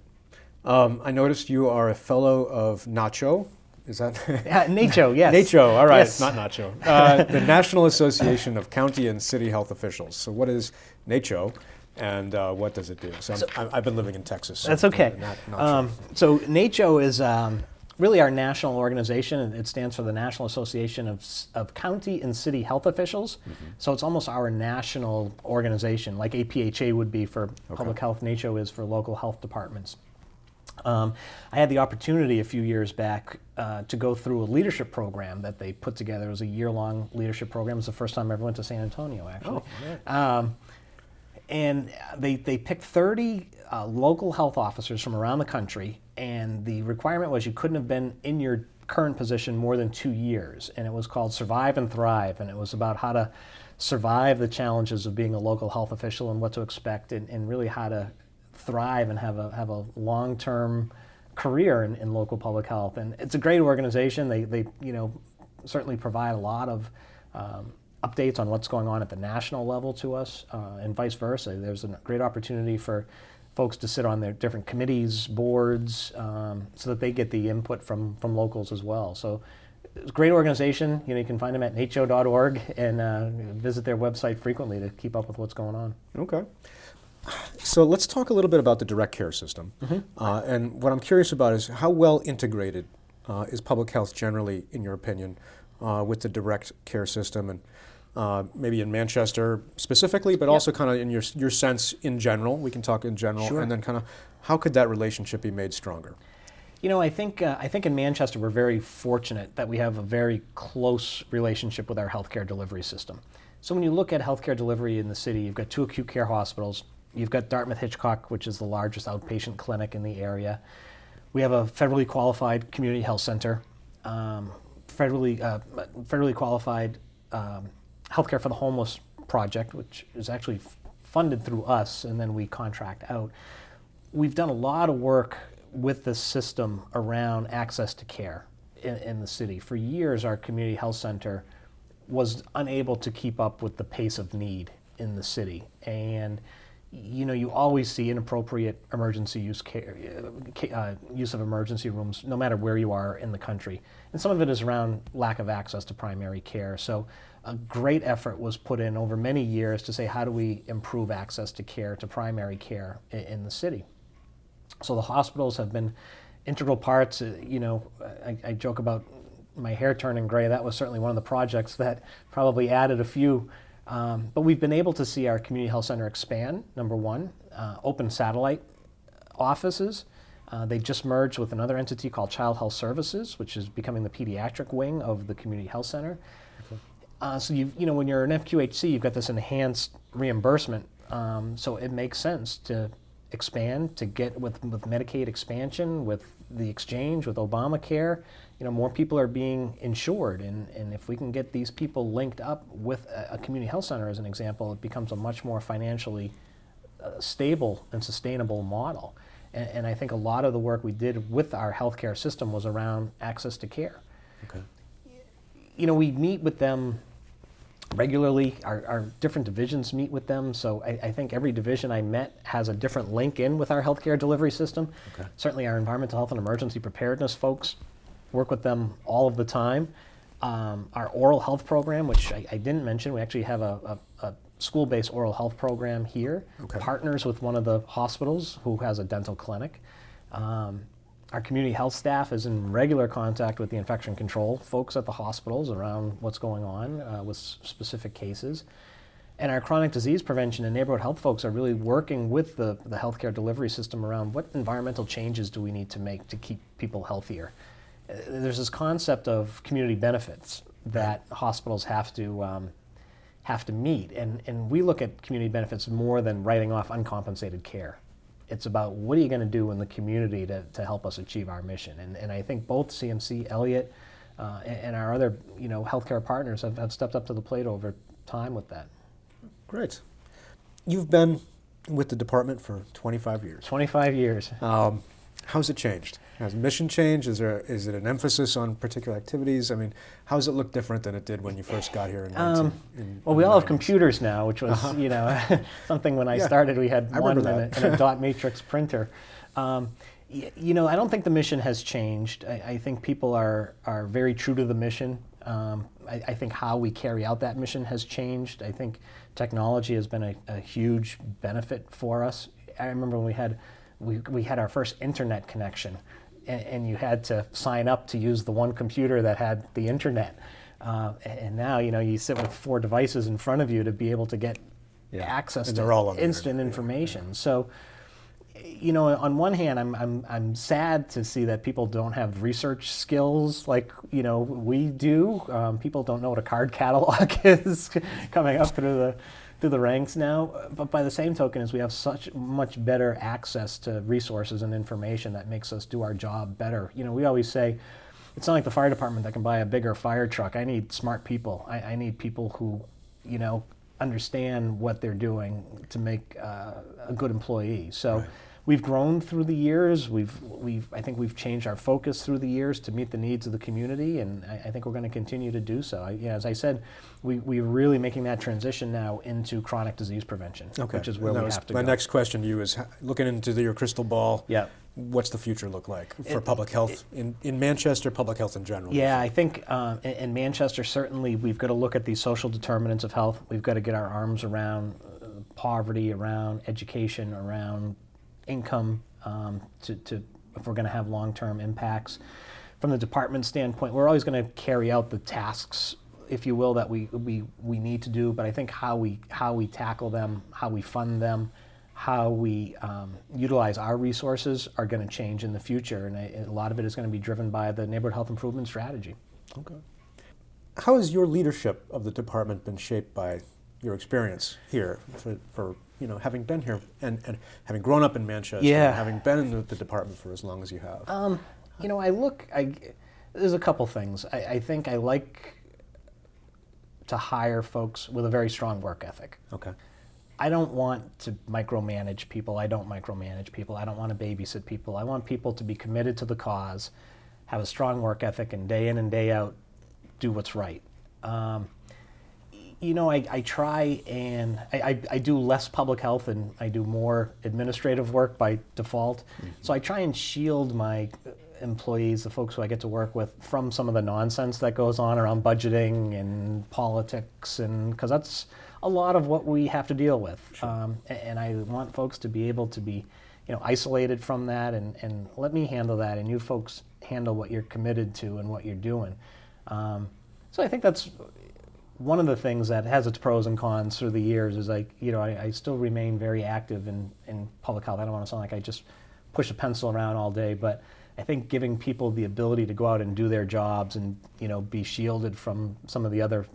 Speaker 1: Um, I noticed you are a fellow of NACCHO. Is that?
Speaker 2: Yeah, NACHO, yes.
Speaker 1: NACHO, all right,
Speaker 2: Yes.
Speaker 1: not NACHO. Uh, the National Association of County and City Health Officials. So, what is NACCHO and uh, what does it do? So, I'm, I- I've been living in Texas. so
Speaker 2: That's okay.
Speaker 1: not- not
Speaker 2: Um, so NACCHO is um, really our national organization. and It stands for the National Association of, of County and City Health Officials. So it's almost our national organization, like APHA would be for public health, NACCHO is for local health departments. Um, I had the opportunity a few years back uh, to go through a leadership program that they put together. It was a year-long leadership program. It was the first time I ever went to San Antonio, actually. um, and they, they picked 30 uh, local health officers from around the country, and the requirement was you couldn't have been in your current position more than two years. And it was called Survive and Thrive, and it was about how to survive the challenges of being a local health official and what to expect, and, and really how to thrive and have a, have a long term career in, in local public health. And it's a great organization. They, they you know, certainly provide a lot of um, updates on what's going on at the national level to us, uh, and vice versa. There's a great opportunity for folks to sit on their different committees, boards, um, so that they get the input from, from locals as well. So it's a great organization. You know, you can find them at naccho.org and uh, visit their website frequently to keep up with what's going on.
Speaker 1: Okay. So let's talk a little bit about the direct care system. Uh, and what I'm curious about is how well integrated uh, is public health generally, in your opinion, uh, with the direct care system, and uh, maybe in Manchester specifically, but also kind of in your your sense in general. We can talk in general,
Speaker 2: Sure.
Speaker 1: and then kind of how could that relationship be made stronger?
Speaker 2: You know, I think uh, I think in Manchester we're very fortunate that we have a very close relationship with our healthcare delivery system. So when you look at healthcare delivery in the city, you've got two acute care hospitals. You've got Dartmouth Hitchcock, which is the largest outpatient clinic in the area. We have a federally qualified community health center, um, federally uh, federally qualified um, healthcare for the homeless project, which is actually f- funded through us, and then we contract out we've done a lot of work with the system around access to care in, in the city. For years, our community health center was unable to keep up with the pace of need in the city. And you know, you always see inappropriate emergency use care, uh, use of emergency rooms, no matter where you are in the country. And some of it is around lack of access to primary care. So, a great effort was put in over many years to say, how do we improve access to care, to primary care i- in the city? So the hospitals have been integral parts. Uh, You know, I, I joke about my hair turning gray. That was certainly one of the projects that probably added a few. Um, but we've been able to see our community health center expand. Number one, uh, open satellite offices. Uh, they just merged with another entity called Child Health Services, which is becoming the pediatric wing of the community health center. Uh, so you you know when you're an FQHC, you've got this enhanced reimbursement. Um, so it makes sense to expand to get with with Medicaid expansion, with the exchange, with Obamacare. You know more people are being insured, and, and if we can get these people linked up with a, a community health center, as an example, it becomes a much more financially uh, stable and sustainable model. And, and I think a lot of the work we did with our healthcare system was around access to care
Speaker 1: Okay.
Speaker 2: you know, we meet with them regularly. Our, our different divisions meet with them. So I, I think every division I met has a different link in with our healthcare delivery system.
Speaker 1: Okay.
Speaker 2: Certainly, our environmental health and emergency preparedness folks work with them all of the time. Um, our oral health program, which I, I didn't mention, we actually have a, a, a school-based oral health program here.
Speaker 1: Okay.
Speaker 2: Partners with one of the hospitals who has a dental clinic. Um, our community health staff is in regular contact with the infection control folks at the hospitals around what's going on uh, with specific cases. And our chronic disease prevention and neighborhood health folks are really working with the, the healthcare delivery system around what environmental changes do we need to make to keep people healthier. There's this concept of community benefits that hospitals have to um, have to meet, and, and we look at community benefits more than writing off uncompensated care. It's about what are you going to do in the community to, to help us achieve our mission. And, and I think both CMC, Elliot, uh, and, and our other you know healthcare partners have, have stepped up to the plate over time with that.
Speaker 1: Great. You've been with the department for 25 years.
Speaker 2: 25 years.
Speaker 1: Um, how's it changed? Has mission changed? Is there is it an emphasis on particular activities? I mean, how does it look different than it did when you first got here in 19?
Speaker 2: Um,
Speaker 1: in-
Speaker 2: Well, we all have computers now, which was, you know, something when I
Speaker 1: Yeah,
Speaker 2: started, we had
Speaker 1: I
Speaker 2: one and a, and a dot matrix printer. Um, y- you know, I don't think the mission has changed. I, I think people are, are very true to the mission. Um, I, I think how we carry out that mission has changed. I think technology has been a, a huge benefit for us. I remember when we had, we, we had our first internet connection and, and you had to sign up to use the one computer that had the internet. Uh, and now, you know, you sit with four devices in front of you to be able to get
Speaker 1: Yeah.
Speaker 2: access
Speaker 1: And
Speaker 2: to instant
Speaker 1: internet.
Speaker 2: information. So, you know, on one hand, I'm, I'm, I'm sad to see that people don't have research skills like, you know, we do. Um, people don't know what a card catalog is coming up through the, through the ranks now. But by the same token, is we have such much better access to resources and information that makes us do our job better. You know, we always say, it's not like the fire department that can buy a bigger fire truck. I need smart people. I, I need people who, you know, understand what they're doing to make uh, a good employee. So we've grown through the years. We've, we've, I think we've changed our focus through the years to meet the needs of the community, and I, I think we're going to continue to do so. I, you know, as I said, we, we're really making that transition now into chronic disease prevention,
Speaker 1: Okay.
Speaker 2: which is where we have to
Speaker 1: my
Speaker 2: go.
Speaker 1: next question to you is looking into the, your crystal ball.
Speaker 2: Yeah.
Speaker 1: What's the future look like for
Speaker 2: It-
Speaker 1: public health in, in Manchester, public health in general?
Speaker 2: Yeah, I think um, in, in Manchester, certainly we've got to look at these social determinants of health. We've got to get our arms around uh, poverty, around education, around income um, to, to, if we're going to have long term impacts. From the department standpoint, we're always going to carry out the tasks, if you will, that we, we, we need to do, but I think how we, how we tackle them, how we fund them, how we um, utilize our resources are going to change in the future, and a, a lot of it is going to be driven by the neighborhood health improvement strategy.
Speaker 1: Okay. How has your leadership of the department been shaped by your experience here for, for you know, having been here and, and having grown up in Manchester,
Speaker 2: Yeah.
Speaker 1: and having been in the, the department for as long as you have?
Speaker 2: Um, you know, I look. I there's a couple things. I, I think I like to hire folks with a very strong work ethic.
Speaker 1: okay.
Speaker 2: I don't want to micromanage people. I don't micromanage people. I don't want to babysit people. I want people to be committed to the cause, have a strong work ethic, and day in and day out do what's right. Um, you know, I, I try and I, I, I do less public health and I do more administrative work by default. So I try and shield my employees, the folks who I get to work with, from some of the nonsense that goes on around budgeting and politics, and because that's a lot of what we have to deal with. Um, a- and I want folks to be able to be, you know, isolated from that and, and let me handle that, and you folks handle what you're committed to and what you're doing. Um, so I think that's one of the things that has its pros and cons through the years is like you know I, I still remain very active in, in public health. I don't want to sound like I just push a pencil around all day, but I think giving people the ability to go out and do their jobs and you know be shielded from some of the other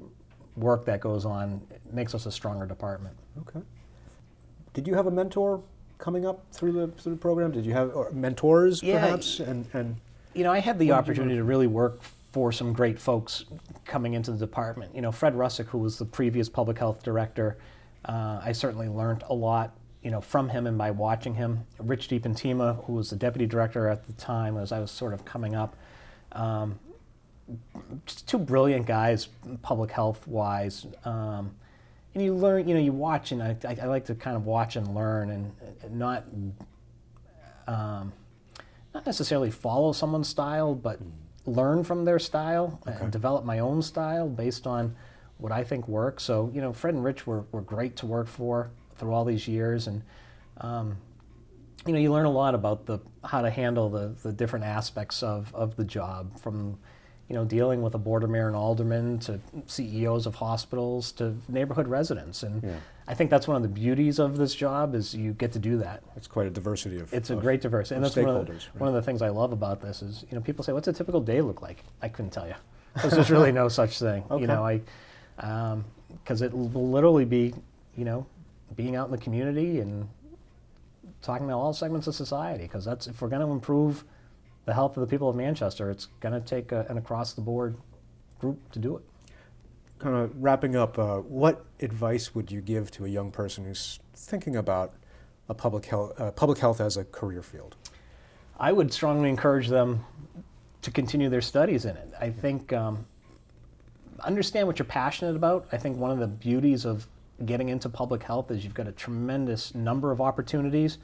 Speaker 2: work that goes on makes us a stronger department.
Speaker 1: Okay. Did you have a mentor coming up through the through the program? Did you have or mentors
Speaker 2: Yeah.
Speaker 1: perhaps? And and
Speaker 2: you know, I had the
Speaker 1: What did you
Speaker 2: opportunity to really work for some great folks coming into the department. You know, Fred Rusczek, who was the previous public health director, uh, I certainly learned a lot, you know, from him and by watching him. Rich DiPentima, who was the deputy director at the time, as I was sort of coming up. Um, just two brilliant guys, public health wise. Um, and you learn, you know, you watch, and I, I, I like to kind of watch and learn, and, not um, not necessarily follow someone's style, but learn from their style and develop my own style based on what I think works. So, you know, Fred and Rich were, were great to work for through all these years. And, um, you know, you learn a lot about the how to handle the, the different aspects of, of the job from, you know, dealing with a board of mayor and alderman to CEOs of hospitals to neighborhood residents. And
Speaker 1: Yeah.
Speaker 2: I think that's one of the beauties of this job is you get to do that.
Speaker 1: it's quite a diversity of.
Speaker 2: It's a
Speaker 1: of-
Speaker 2: great diversity, and
Speaker 1: of
Speaker 2: that's one of, the,
Speaker 1: stakeholders,
Speaker 2: one of the things I love about this is you know people say, "What's a typical day look like?" I couldn't tell you. there's really no such thing.
Speaker 1: Okay.
Speaker 2: You know, I um, because it will literally be you know being out in the community and talking to all segments of society. Because that's if we're going to improve the health of the people of Manchester, it's going to take a, an across the board group to do it.
Speaker 1: kind of wrapping up, uh, what advice would you give to a young person who's thinking about a public health, uh, public health as a career field?
Speaker 2: I would strongly encourage them to continue their studies in it. I think um, understand what you're passionate about. I think one of the beauties of getting into public health is you've got a tremendous number of opportunities.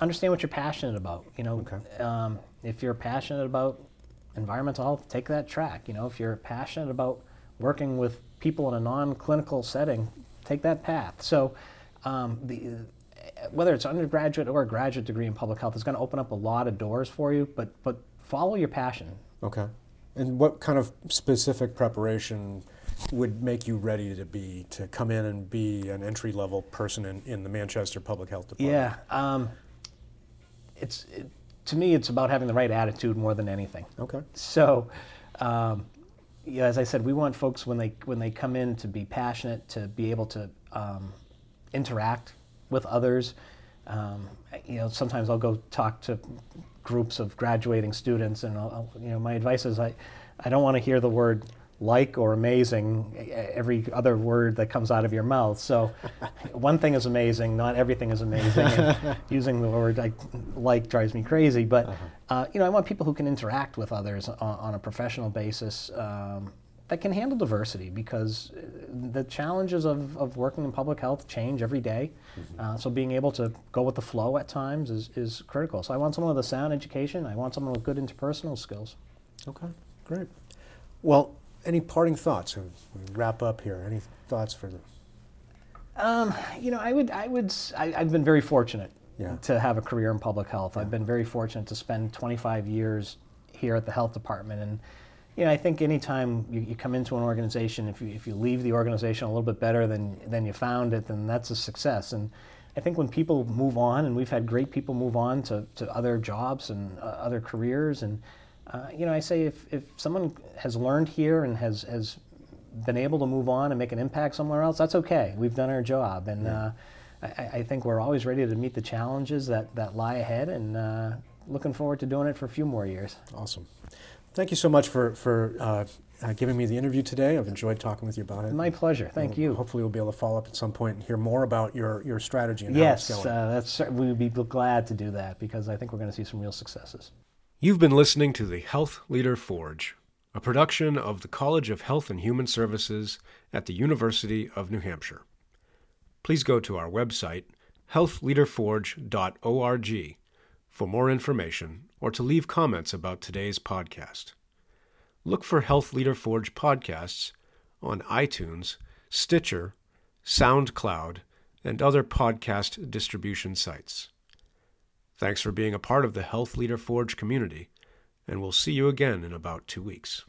Speaker 2: Understand what you're passionate about. You know,
Speaker 1: Okay.
Speaker 2: um, if you're passionate about environmental health, take that track. You know, if you're passionate about working with people in a non-clinical setting, take that path. So, um, the whether it's undergraduate or a graduate degree in public health, is going to open up a lot of doors for you. But but follow your passion.
Speaker 1: Okay. And what kind of specific preparation would make you ready to be to come in and be an entry level person in, in the Manchester Public Health Department?
Speaker 2: Yeah, um, it's it, to me, it's about having the right attitude more than anything.
Speaker 1: Okay.
Speaker 2: So, um, yeah, as I said, we want folks when they when they come in to be passionate, to be able to um, interact with others. Um, you know, sometimes I'll go talk to groups of graduating students, and I'll, I'll, you know, my advice is I, I don't want to hear the word like or amazing every other word that comes out of your mouth. So, one thing is amazing, not everything is amazing. Using the word I, like drives me crazy, but uh-huh. uh, you know, I want people who can interact with others on, on a professional basis. Um, that can handle diversity because uh, the challenges of, of working in public health change every day. Mm-hmm. Uh, so being able to go with the flow at times is, is critical. So I want someone with a sound education. I want someone with good interpersonal skills.
Speaker 1: Okay, great. Well, any parting thoughts? We wrap up here. Any thoughts for the?
Speaker 2: Um, you know, I would, I would, I, have been very fortunate
Speaker 1: yeah.
Speaker 2: to have a career in public health. Yeah. I've been very fortunate to spend 25 years here at the health department and you know, I think anytime you, you come into an organization, if you, if you leave the organization a little bit better than, than you found it, then that's a success. And I think when people move on, and we've had great people move on to, to other jobs and uh, other careers, and uh, you know, I say if, if someone has learned here and has, has been able to move on and make an impact somewhere else, that's okay. We've done our job. And yeah. uh, I, I, think we're always ready to meet the challenges that, that lie ahead and uh, looking forward to doing it for a few more years.
Speaker 1: Awesome. Thank you so much for, for uh, uh, giving me the interview today. I've enjoyed talking with you about it.
Speaker 2: My pleasure. Thank
Speaker 1: and
Speaker 2: you.
Speaker 1: Hopefully, we'll be able to follow up at some point and hear more about your, your strategy and
Speaker 2: yes,
Speaker 1: how it's going.
Speaker 2: Yes, uh, we would be glad to do that because I think we're going to see some real successes.
Speaker 1: You've been listening to the Health Leader Forge, a production of the College of Health and Human Services at the University of New Hampshire. Please go to our website, healthleaderforge.org, for more information or to leave comments about today's podcast. Look for Health Leader Forge podcasts on iTunes, Stitcher, SoundCloud, and other podcast distribution sites. Thanks for being a part of the Health Leader Forge community, and we'll see you again in about two weeks.